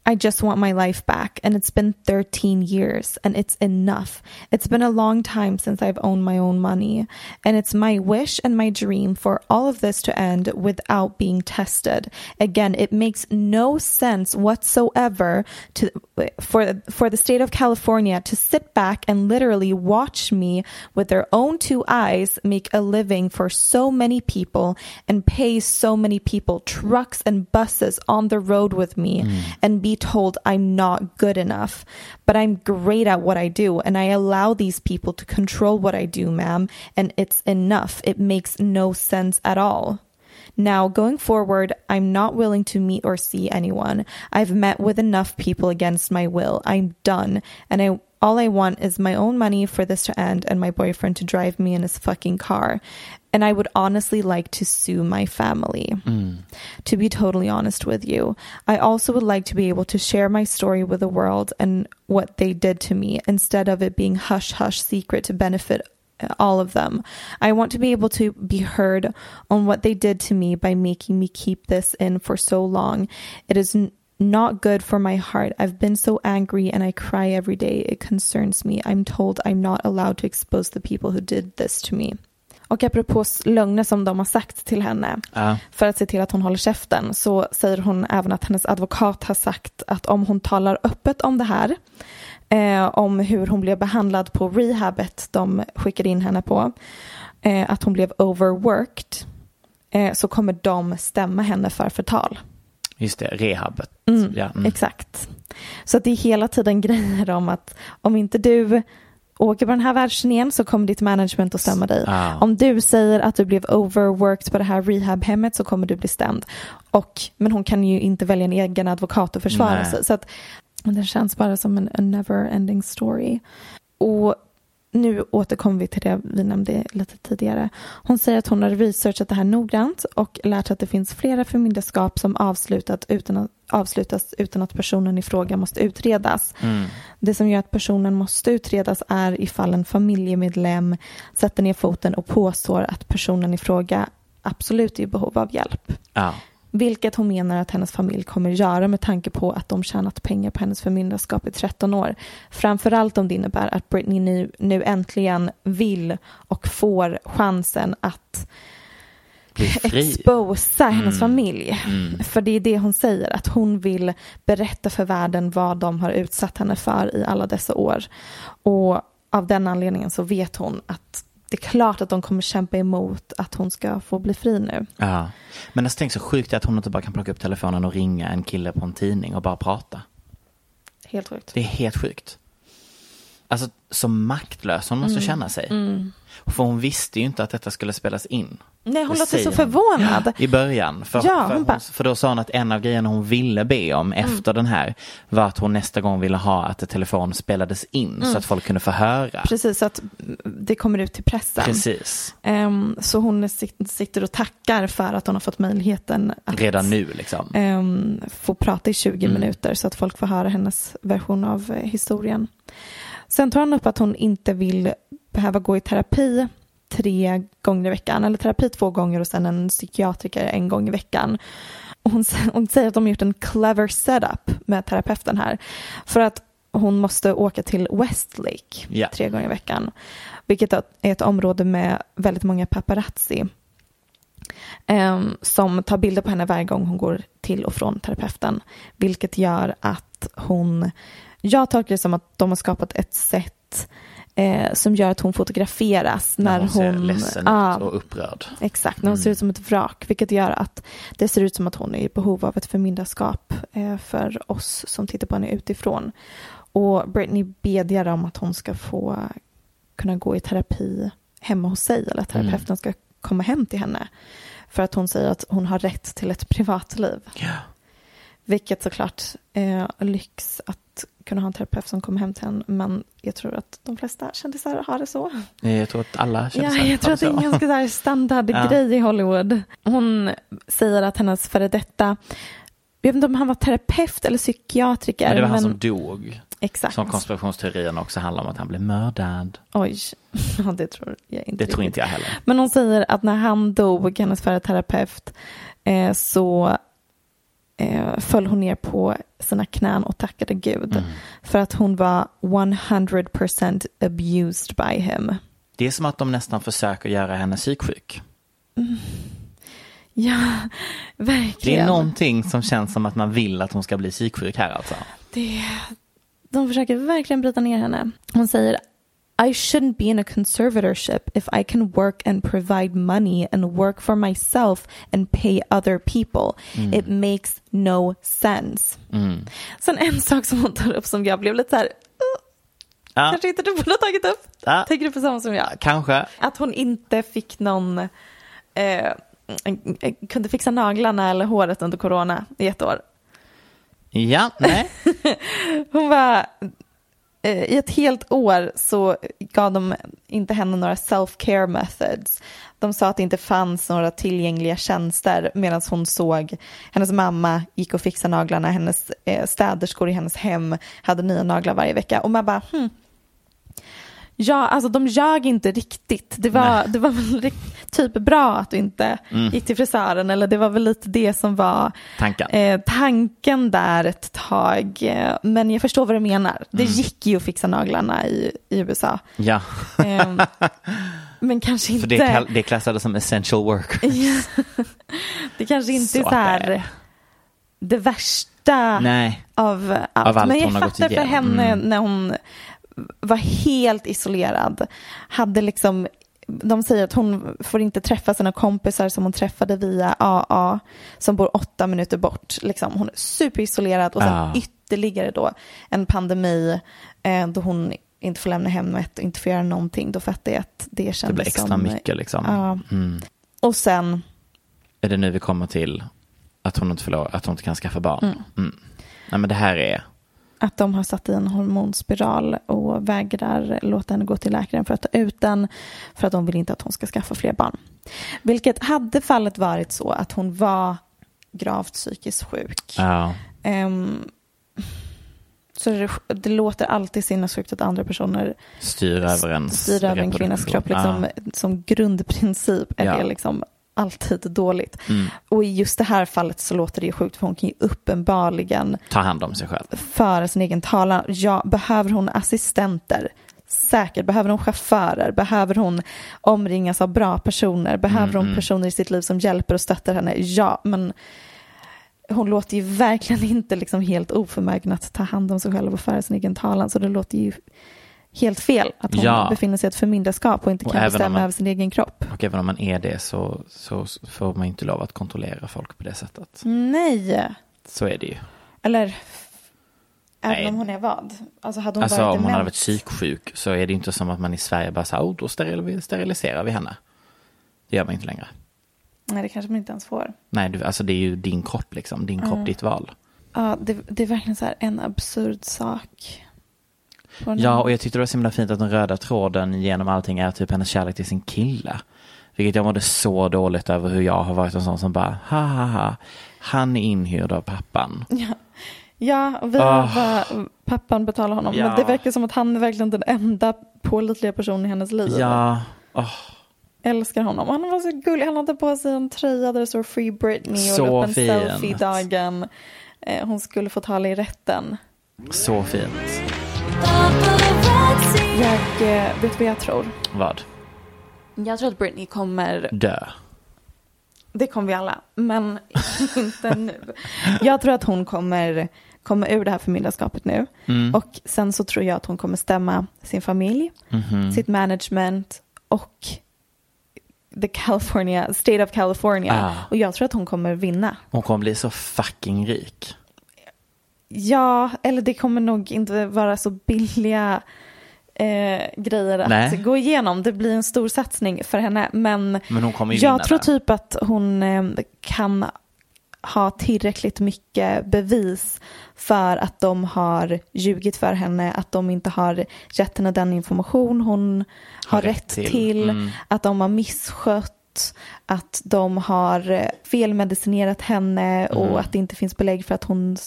A: I just want my life back. And it's been 13 years and it's enough. It's been a long time since I've owned my own money. And it's my wish and my dream for all of this to end without being tested. Again, it makes no sense whatsoever to, for, for the state of California to sit back and literally watch me with their own two eyes make a living for so many people and pay so many people trucks and buses on the road with me hmm. and be told I'm not good enough. But I'm great at what I do and I allow these people to control what I do, ma'am, and it's enough. It makes no sense at all. Now, going forward, I'm not willing to meet or see anyone. I've met with enough people against my will. I'm done. And I all I want is my own money for this to end and my boyfriend to drive me in his fucking car. And I would honestly like to sue my family. Mm. To be totally honest with you, I also would like to be able to share my story with the world and what they did to me instead of it being hush hush secret to benefit all of them. I want to be able to be heard on what they did to me by making me keep this in for so long. It is n- not good for my heart. I've been so angry and I cry every day. It concerns me. I'm told I'm not allowed to expose the people who did this to me. Och apropå lögner som de har sagt till henne
B: Ja.
A: för att se till att hon håller käften så säger hon även att hennes advokat har sagt att om hon talar öppet om det här eh, om hur hon blev behandlad på rehabet de skickade in henne på eh, att hon blev overworked eh, så kommer de stämma henne för förtal.
B: Just det, rehabet.
A: Mm,
B: Ja, mm.
A: Exakt. Så att det är hela tiden grejer om att om inte du åker på den här världsturnén så kommer ditt management att stämma dig.
B: Ah.
A: Om du säger att du blev overworked på det här rehabhemmet så kommer du bli stämd. Och, men hon kan ju inte välja en egen advokat och försvara
B: Nej.
A: sig. Så att det känns bara som en, en never ending story. Och nu återkommer vi till det vi nämnde lite tidigare. Hon säger att hon har researchat det här noggrant och lärt att det finns flera förmyndarskap som avslutat utan att, avslutas utan att personen i fråga måste utredas. Det som gör att personen måste utredas är ifall en familjemedlem sätter ner foten och påstår att personen i fråga absolut är i behov av hjälp.
B: Ja.
A: Vilket hon menar att hennes familj kommer göra med tanke på att de tjänat pengar på hennes förmyndarskap i 13 år. Framförallt om det innebär att Britney nu, nu äntligen vill och får chansen att exposa hennes
B: Mm.
A: familj.
B: Mm.
A: För det är det hon säger, att hon vill berätta för världen vad de har utsatt henne för i alla dessa år. Och av den anledningen så vet hon att det är klart att de kommer kämpa emot att hon ska få bli fri nu.
B: Ja. Men alltså, tänk så sjukt att hon inte bara kan plocka upp telefonen och ringa en kille på en tidning och bara prata.
A: Helt sjukt.
B: Det är helt sjukt. Alltså så maktlös hon
A: Mm.
B: måste känna sig. För hon visste ju inte att detta skulle spelas in.
A: Nej, hon låter så förvånad.
B: I början. För,
A: Ja,
B: för,
A: hon Mm.
B: för då sa hon att en av grejerna hon ville be om efter den här var att hon nästa gång ville ha att telefon spelades in så att folk kunde få höra.
A: Mm. Precis, så att det kommer ut till pressen.
B: Precis.
A: Ehm, så hon sit- sitter och tackar för att hon har fått möjligheten att
B: Redan nu liksom.
A: ehm, få prata i 20
B: Mm.
A: minuter så att folk får höra hennes version av eh, historien. Sen tar hon upp att hon inte vill behöva gå i terapi tre gånger i veckan, eller terapi två gånger och sen en psykiatriker en gång i veckan. Hon, hon säger att de har gjort en clever setup med terapeuten här. För att hon måste åka till Westlake
B: Ja.
A: tre gånger i veckan. Vilket är ett område med väldigt många paparazzi. em, som tar bilder på henne varje gång hon går till och från terapeuten. Vilket gör att hon, jag tolkar det som att de har skapat ett sätt eh, som gör att hon fotograferas när,
B: När hon ser
A: hon
B: ledsen
A: Ja,
B: ut och upprörd.
A: Exakt, när hon ser ut som ett vrak, vilket gör att det ser ut som att hon är i behov av ett förmyndarskap eh, för oss som tittar på henne utifrån. Och Britney bedjar om att hon ska få kunna gå i terapi hemma hos sig eller att terapeuten ska komma hem till henne. För att hon säger att hon har rätt till ett privatliv.
B: Ja.
A: Vilket såklart är lyx att kunna ha en terapeut som kommer hem till en. Men jag tror att de flesta kändisar har det så.
B: Jag tror att alla känner
A: Ja, jag tror att det är en ganska så här
B: Ja.
A: standardgrej i Hollywood. Hon säger att hennes före detta, jag vet inte om han var terapeut eller psykiatriker.
B: Men det var han
A: men-
B: som dog.
A: Exakt.
B: Som konspirationsteorierna också handlar om att han blev mördad.
A: Oj, ja, det tror jag inte.
B: Det tror inte jag heller.
A: Men hon säger att när han dog, hennes förre terapeut, eh, så eh, föll hon ner på sina knän och tackade Gud.
B: Mm.
A: För att hon var 100% abused by him.
B: Det är som att de nästan försöker göra henne psyksjuk.
A: Ja, verkligen.
B: Det är någonting som känns som att man vill att hon ska bli psyksjuk här alltså.
A: Det, de försöker verkligen bryta ner henne. Hon säger I shouldn't be in a conservatorship if I can work and provide money and work for myself and pay other people. It makes no sense.
B: Mm.
A: Sen en sak som hon tar upp som jag blev lite så här, "Uh,
B: Ja,
A: kanske inte du borde ha tagit upp.
B: Ja.
A: Tänker du på samma som jag?
B: kanske.
A: Att hon inte fick någon, eh, kunde fixa naglarna eller håret under corona i ett år.
B: Ja, nej.
A: Hon var, eh, Eh, i ett helt år så gav de inte henne några self-care methods. De sa att det inte fanns några tillgängliga tjänster medan hon såg hennes mamma gick och fixade naglarna, hennes eh, städerskor i hennes hem hade nya naglar varje vecka. Och man bara, hmm. Ja, alltså de ljög inte riktigt. Det var, det var väl typ bra att du inte gick till frisören eller det var väl lite det som var
B: Tanken.
A: eh, tanken där ett tag. Men jag förstår vad du menar. Det
B: Mm.
A: gick ju att fixa naglarna i, i USA.
B: Ja,
A: Eh, men kanske inte.
B: för det, det klassades som essential workers.
A: det kanske inte
B: Så
A: är så här
B: det
A: det värsta
B: Nej,
A: av allt.
B: Av allt
A: men jag fattar för henne
B: Mm.
A: när hon var helt isolerad. Hade liksom, de säger att hon får inte träffa sina kompisar som hon träffade via AA som bor åtta minuter bort. Liksom, hon är superisolerad och sen
B: Ah.
A: ytterligare då en pandemi eh, då hon inte får lämna hemmet och inte får göra någonting. Då fattar jag att det kändes
B: det blir extra
A: som...
B: mycket liksom.
A: Ja.
B: Mm.
A: Och sen,
B: Är det nu vi kommer till att hon inte, får lov, att hon inte kan skaffa barn? Mm. Nej men det här är,
A: att de har satt i en hormonspiral och vägrar låta henne gå till läkaren för att ta ut den för att de vill inte att hon ska skaffa fler barn. Vilket hade fallet varit så att hon var gravt psykiskt sjuk.
B: ja,
A: Ehm, så det, det låter alltid sinnessjukt att andra personer
B: styr över
A: styr över en kvinnas kropp. Liksom, Som grundprincip är
B: Ja.
A: det liksom alltid dåligt.
B: Mm.
A: Och i just det här fallet så låter det ju sjukt för hon kan ju uppenbarligen
B: Ta hand om sig själv.
A: föra sin egen talan. Ja, behöver hon assistenter? Säkert. Behöver hon chaufförer? Behöver hon omringas av bra personer? Behöver
B: Mm,
A: hon personer i sitt liv som hjälper och stöttar henne? Ja, men hon låter ju verkligen inte liksom helt oförmögen att ta hand om sig själv och föra sin egen talan. Så det låter ju helt fel att hon
B: Ja.
A: befinner sig i ett förmyndarskap och inte
B: Och
A: kan bestämma
B: man-
A: över sin egen kropp.
B: Och även om man är det så, så får man inte lov att kontrollera folk på det sättet.
A: Nej,
B: Så är det ju.
A: eller även
B: Nej.
A: om hon är vad? Alltså hade hon
B: Alltså
A: varit
B: om hon hade varit psyksjuk så är det inte som att man i Sverige bara så här, oh, då steril- steriliserar vi henne. Det gör man inte längre.
A: Nej, det kanske man inte ens får.
B: Nej, du, alltså det är ju din kropp liksom, din kropp, ditt val.
A: Ja, det, det är verkligen så här en absurd sak.
B: Ja, och jag tyckte det var så himla fint att den röda tråden genom allting är typ hennes kärlek till sin kille. Vilket jag mådde så dåligt över hur jag har varit en sån som bara, ha ha ha, han är inhyrd av pappan.
A: Ja, ja och vi
B: Ah.
A: har bara, pappan betalar honom.
B: Ja.
A: Men det verkar som att han är verkligen den enda pålitliga personen i hennes liv.
B: Ja, åh,
A: älskar honom. Han var så gullig. Han hade på sig en tröja där det står Free Britney och
B: Så
A: la upp en
B: fint.
A: selfie dagen eh, hon skulle få tala i rätten.
B: Så fint.
A: Jag eh, vet vad jag tror.
B: Vad?
A: Jag tror att Britney kommer,
B: Dö.
A: det kommer vi alla, men inte nu. Jag tror att hon kommer komma ur det här förmyndarskapet nu.
B: Mm.
A: Och sen så tror jag att hon kommer stämma sin familj,
B: Mhm.
A: sitt management och the California, State of California.
B: Ah.
A: Och jag tror att hon kommer vinna.
B: Hon kommer bli så fucking rik.
A: Ja, eller det kommer nog inte vara så billiga eh, grejer att
B: Nej.
A: gå igenom. Det blir en stor satsning för henne. Men,
B: Men
A: jag tror
B: det.
A: typ att hon eh, kan ha tillräckligt mycket bevis för att de har ljugit för henne, att de inte har gett henne den information hon har, rätt till,
B: Mm.
A: att de har misskött, att de har eh, felmedicinerat henne
B: Mm.
A: och att det inte finns belägg för att hon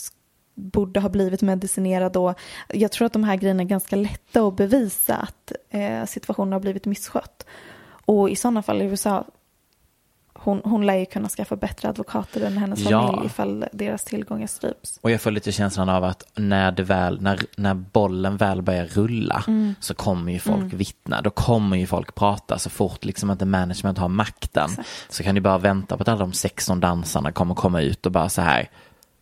A: borde ha blivit medicinerad då. Jag tror att de här grejerna är ganska lätta att bevisa att eh, situationen har blivit misskött. Och i sådana fall i USA, hon, hon lär ju kunna skaffa bättre advokater än hennes
B: Ja.
A: familj ifall deras tillgångar stryps.
B: Och jag får lite känslan av att när, det väl, när, när bollen väl börjar rulla
A: Mm.
B: så kommer ju folk vittna. Då kommer ju folk prata så fort liksom inte management har makten. Så kan du bara vänta på att alla de 16 dansarna kommer komma ut och bara så här.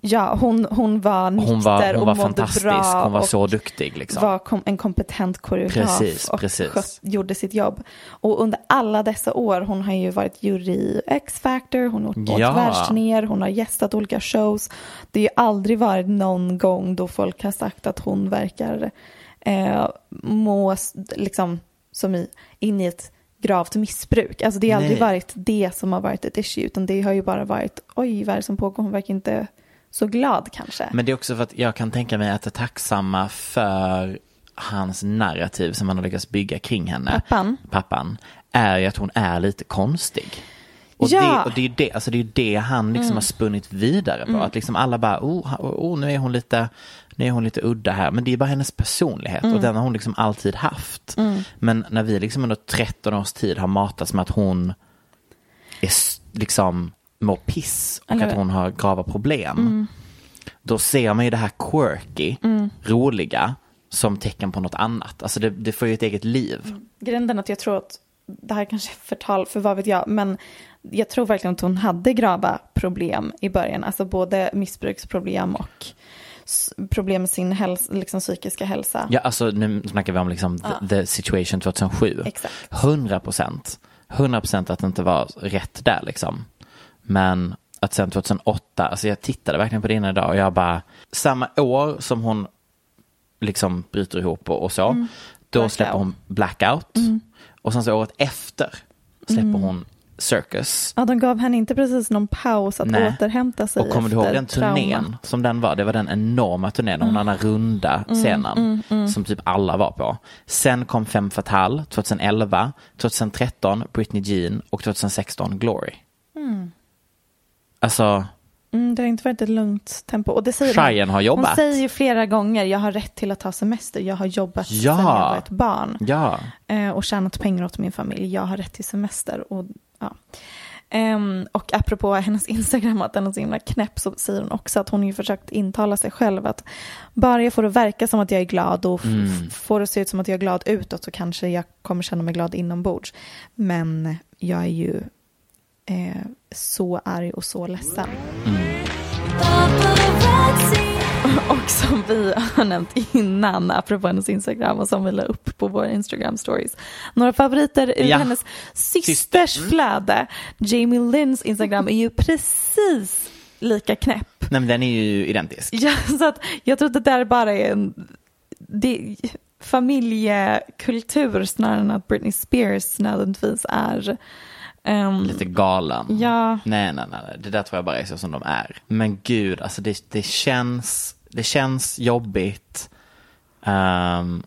A: Ja, hon, hon var nykter
B: Hon var, hon
A: och
B: var fantastisk,
A: bra
B: hon var så duktig liksom.
A: var kom, en kompetent koreograf
B: Precis,
A: och
B: precis.
A: skött, gjorde sitt jobb. Och under alla dessa år, hon har ju varit jury i X-Factor, hon har åkt
B: Ja.
A: världsturnéer, hon har gästat olika shows. Det har ju aldrig varit någon gång då folk har sagt att hon verkar eh, må liksom som i, in i ett gravt missbruk. Alltså det har aldrig
B: Nej.
A: varit det som har varit ett issue, utan det har ju bara varit oj, vad är det som pågår? Hon verkar inte så glad kanske.
B: Men det är också för att jag kan tänka mig att det är tacksamma för hans narrativ som han har lyckats bygga kring henne.
A: Pappan.
B: Pappan. Är ju att hon är lite konstig. Och,
A: Ja.
B: det, och det är ju det, alltså det, är det han liksom har spunnit vidare på. Att liksom alla bara, oh, ha- oh, nu är hon lite nu är hon lite udda här, men det är bara hennes personlighet och den har hon liksom alltid haft. Men när vi liksom under 13 års tid har matats med att hon är liksom mår piss och
A: Eller-
B: att hon har grava problem. Då ser man ju det här quirky, roliga, som tecken på något annat. Alltså det, det får ju ett eget liv.
A: Grejen är att jag tror att det här kanske är förtal för vad vet jag, men jag tror verkligen att hon hade grava problem i början, alltså både missbruksproblem och problem med sin häls- liksom psykiska hälsa.
B: Ja, alltså nu snackar vi om liksom the, the situation 2007.
A: Exakt.
B: 100 procent. 100 procent att det inte var rätt där liksom. Men att sen 2008, alltså jag tittade verkligen på det innan idag och jag bara, samma år som hon liksom bryter ihop och, och så, då
A: Mm. Blackout.
B: släpper hon Blackout. Och sen så året efter släpper
A: Mm.
B: hon Circus.
A: Ja, de gav henne inte precis någon paus att
B: Nej.
A: återhämta sig
B: Och kommer du ihåg den turnén
A: trauma.
B: som den var? Det var den enorma turnén,
A: Mm.
B: den här runda scenen som typ alla var på. Sen kom Femme Fatale 2011, 2013 Britney Jean och 2016 Glory. Alltså,
A: Mm, det har inte varit ett lugnt tempo. Och det säger
B: Cheyenne har jobbat.
A: Hon säger ju flera gånger, jag har rätt till att ta semester, jag har jobbat
B: Ja.
A: sedan jag var ett barn.
B: ja.
A: eh, och tjänat pengar åt min familj. Jag har rätt till semester. Och, ja. Ehm, och apropå hennes Instagram, att den är så himla knäpp, så säger hon också att hon har ju försökt intala sig själv att bara jag får det verka som att jag är glad och
B: Mm.
A: får det se ut som att jag är glad utåt så kanske jag kommer känna mig glad inombords. Men jag är ju eh, så arg och så ledsen. Och som vi har nämnt innan, apropå hennes Instagram och som vi la upp på våra Instagram stories. Några favoriter ur
B: Ja.
A: hennes systers flöde. Jamie Lynns Instagram är ju precis lika knäpp.
B: Nej men den är ju identisk.
A: Ja, så att jag tror att det där bara är en det, familjekultur snarare än att Britney Spears nödvändigtvis är ehm,
B: Lite galen.
A: Ja.
B: Nej, nej, nej, det där tror jag bara är så som de är. Men gud, alltså det, det känns, det känns jobbigt. Ehm,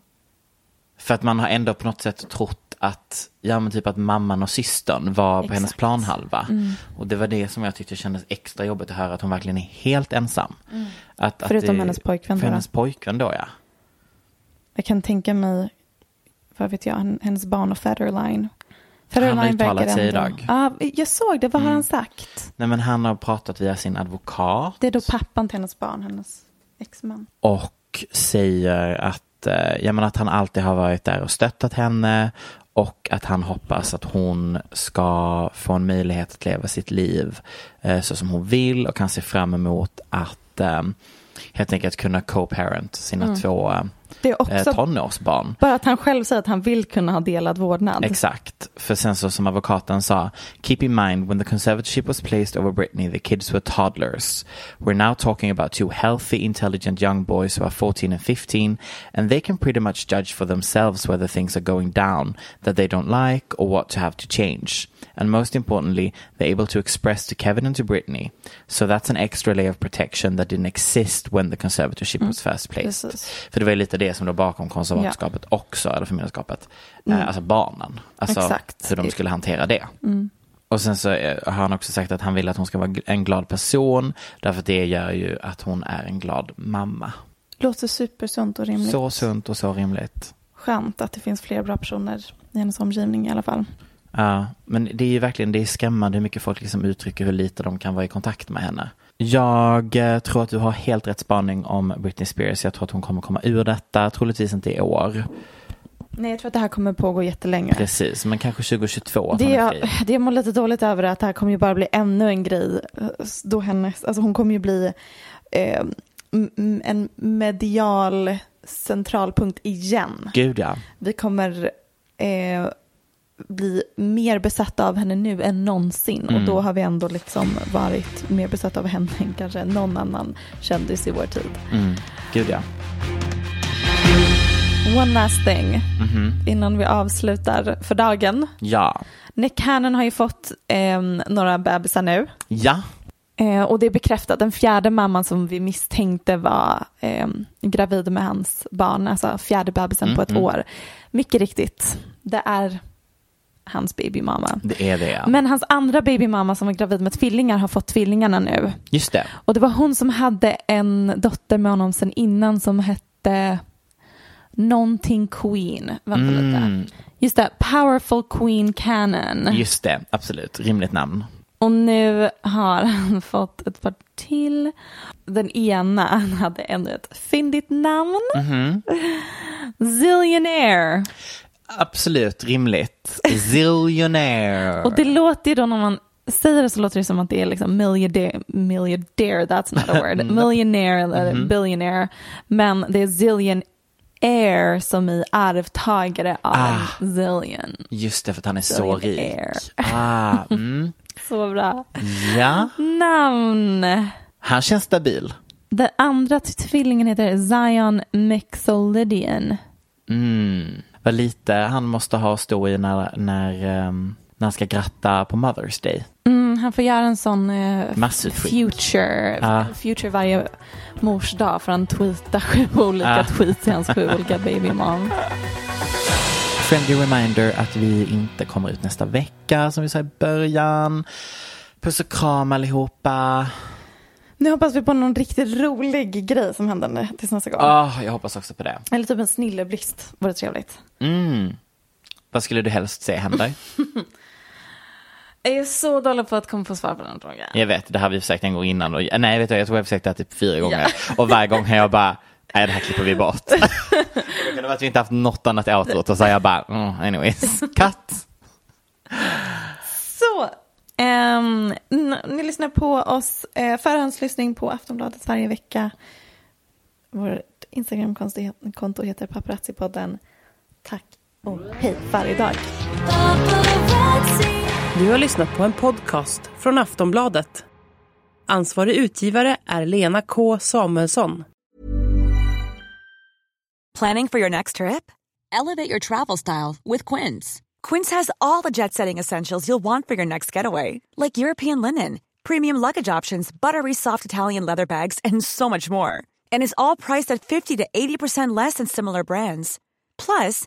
B: för att man har ändå på något sätt trott att, ja men typ att mamman och systern var på hennes
A: Exakt. Mm.
B: planhalva. Och det var det som jag tyckte kändes extra jobbigt att höra, att hon verkligen är helt ensam. Att, att
A: Förutom
B: det-
A: hennes pojkvän
B: För
A: då.
B: hennes pojkvän då ja.
A: Jag kan tänka mig, vad vet jag, hennes barn och Federline För
B: Han har uttalat sig
A: ändå-
B: idag.
A: Ja, jag såg det. Vad
B: Mm.
A: har han sagt?
B: Nej men han har pratat via sin advokat.
A: Det är då pappan till hennes barn, hennes exman.
B: och säger att, eh, ja, men att han alltid har varit där och stöttat henne och att han hoppas att hon ska få en möjlighet att leva sitt liv eh, så som hon vill och kan se fram emot att eh, helt enkelt kunna co-parent sina två
A: Det är också
B: eh, tonårsbarn.
A: bara att han själv säger att han vill kunna ha delad vårdnad.
B: Exakt, för sen så som advokaten sa, keep in mind when the conservatorship was placed over Britney the kids were toddlers. We're now talking about two healthy, intelligent young boys who are 14 and 15 and they can pretty much judge for themselves whether things are going down that they don't like or what to have to change. And most importantly, they're able to express to Kevin and to Britney. So that's an extra layer of protection that didn't exist when the conservatorship was first placed.
A: precis.
B: För det var lite det som låg bakom konservatorskapet också, eller förmyndarskapet. Eh, alltså barnen. Alltså
A: Exakt.
B: hur de skulle hantera det. Och sen så eh, har han också sagt att han vill att hon ska vara en glad person. Därför att det gör ju att hon är en glad mamma.
A: Låter supersunt och rimligt.
B: Så sunt och så rimligt.
A: Skönt att det finns fler bra personer i hennes omgivning i alla fall.
B: Ja, men det är ju verkligen det är skrämmande hur mycket folk liksom uttrycker hur lite de kan vara i kontakt med henne. Jag eh, tror att du har helt rätt spaning om Britney Spears. Jag tror att hon kommer komma ur detta, troligtvis inte i år.
A: Nej, jag tror att det här kommer pågå jättelänge.
B: Precis, men kanske 2022 att
A: Det jag, det jag mår lite dåligt över är att det här kommer ju bara bli ännu en grej. Då hennes, alltså hon kommer ju bli eh, en medial centralpunkt igen.
B: Gud ja.
A: Vi kommer eh, bli mer besatta av henne nu än någonsin.
B: Mm.
A: Och då har vi ändå liksom varit mer besatta av henne än kanske någon annan kändis i vår tid.
B: Mm. Gud ja.
A: One last thing
B: Mhm.
A: innan vi avslutar för dagen.
B: Ja.
A: Nick Cannon har ju fått eh, några bebisar nu.
B: Ja.
A: Eh, och det är bekräftat, den fjärde mamman som vi misstänkte var eh, gravid med hans barn, alltså fjärde bebisen
B: Mm,
A: på ett
B: mm.
A: år. Mycket riktigt, det är hans babymamma.
B: Det är det ja.
A: Men hans andra babymamma som var gravid med tvillingar har fått tvillingarna nu.
B: Just det.
A: Och det var hon som hade en dotter med honom sen innan som hette någonting Queen. Vänta lite.
B: Mm.
A: Just det, Powerful Queen Cannon.
B: Just det, absolut. Rimligt namn.
A: Och nu har han fått ett par till. Den ena han hade ännu ett fyndigt namn.
B: Mhm.
A: Zillionaire.
B: Absolut rimligt. Zillionaire.
A: Och det låter ju då när man säger det så låter det som att det är liksom milliardaire, milliardaire that's not a word, millionaire eller
B: Mhm.
A: billionaire. Men det är zillion air som i arvtagare av
B: Ah.
A: zillion.
B: Just det, för att han är så rik.
A: Zillionaire.
B: Ah, mm.
A: Så bra.
B: Ja,
A: Namn.
B: han känns stabil.
A: Den andra tvillingen heter Zion Mixolydian.
B: Mm. Vad lite han måste ha att stå i när, när, ehm, när han ska gratta på Mother's Day.
A: Mm, han får göra en sån eh, future,
B: Ah.
A: future varje mors dag för han tweetar sju olika
B: Ah.
A: tweets till hans sju olika babymom.
B: Friendly reminder att vi inte kommer ut nästa vecka som vi sa i början. Puss och kram allihopa.
A: Nu hoppas vi på någon riktigt rolig grej som händer nu tills nästa gång.
B: Ah, jag hoppas också på det.
A: Eller typ en snilleblixt, vore trevligt.
B: Mm. Vad skulle du helst se hända?
A: Jag är så dålig på att komma på svar på den frågan.
B: Jag vet, det har vi försökt en gång innan. Och, nej, vet du, jag tror jag försökt det här typ fyra gånger. Och varje gång har jag bara, nej det här klipper vi bort. det kunde vara att vi inte haft något annat åtrot och så har jag bara, mm, anyways, cut.
A: Så, n- ni lyssnar på oss, eh, förhandslyssning på Aftonbladet varje vecka. Vårt Instagramkonto heter Paparazzi-podden. Tack och hej varje dag.
C: Du har lyssnat på en podcast från Aftonbladet. Ansvarig utgivare är Lena K Samuelsson.
D: Planning for your next trip? Elevate your travel style with Quince. Quince has all the jet setting essentials you'll want for your next getaway, like European linen, premium luggage options, buttery soft Italian leather bags, and so much more. And is all priced at 50 to 80% less than similar brands. Plus,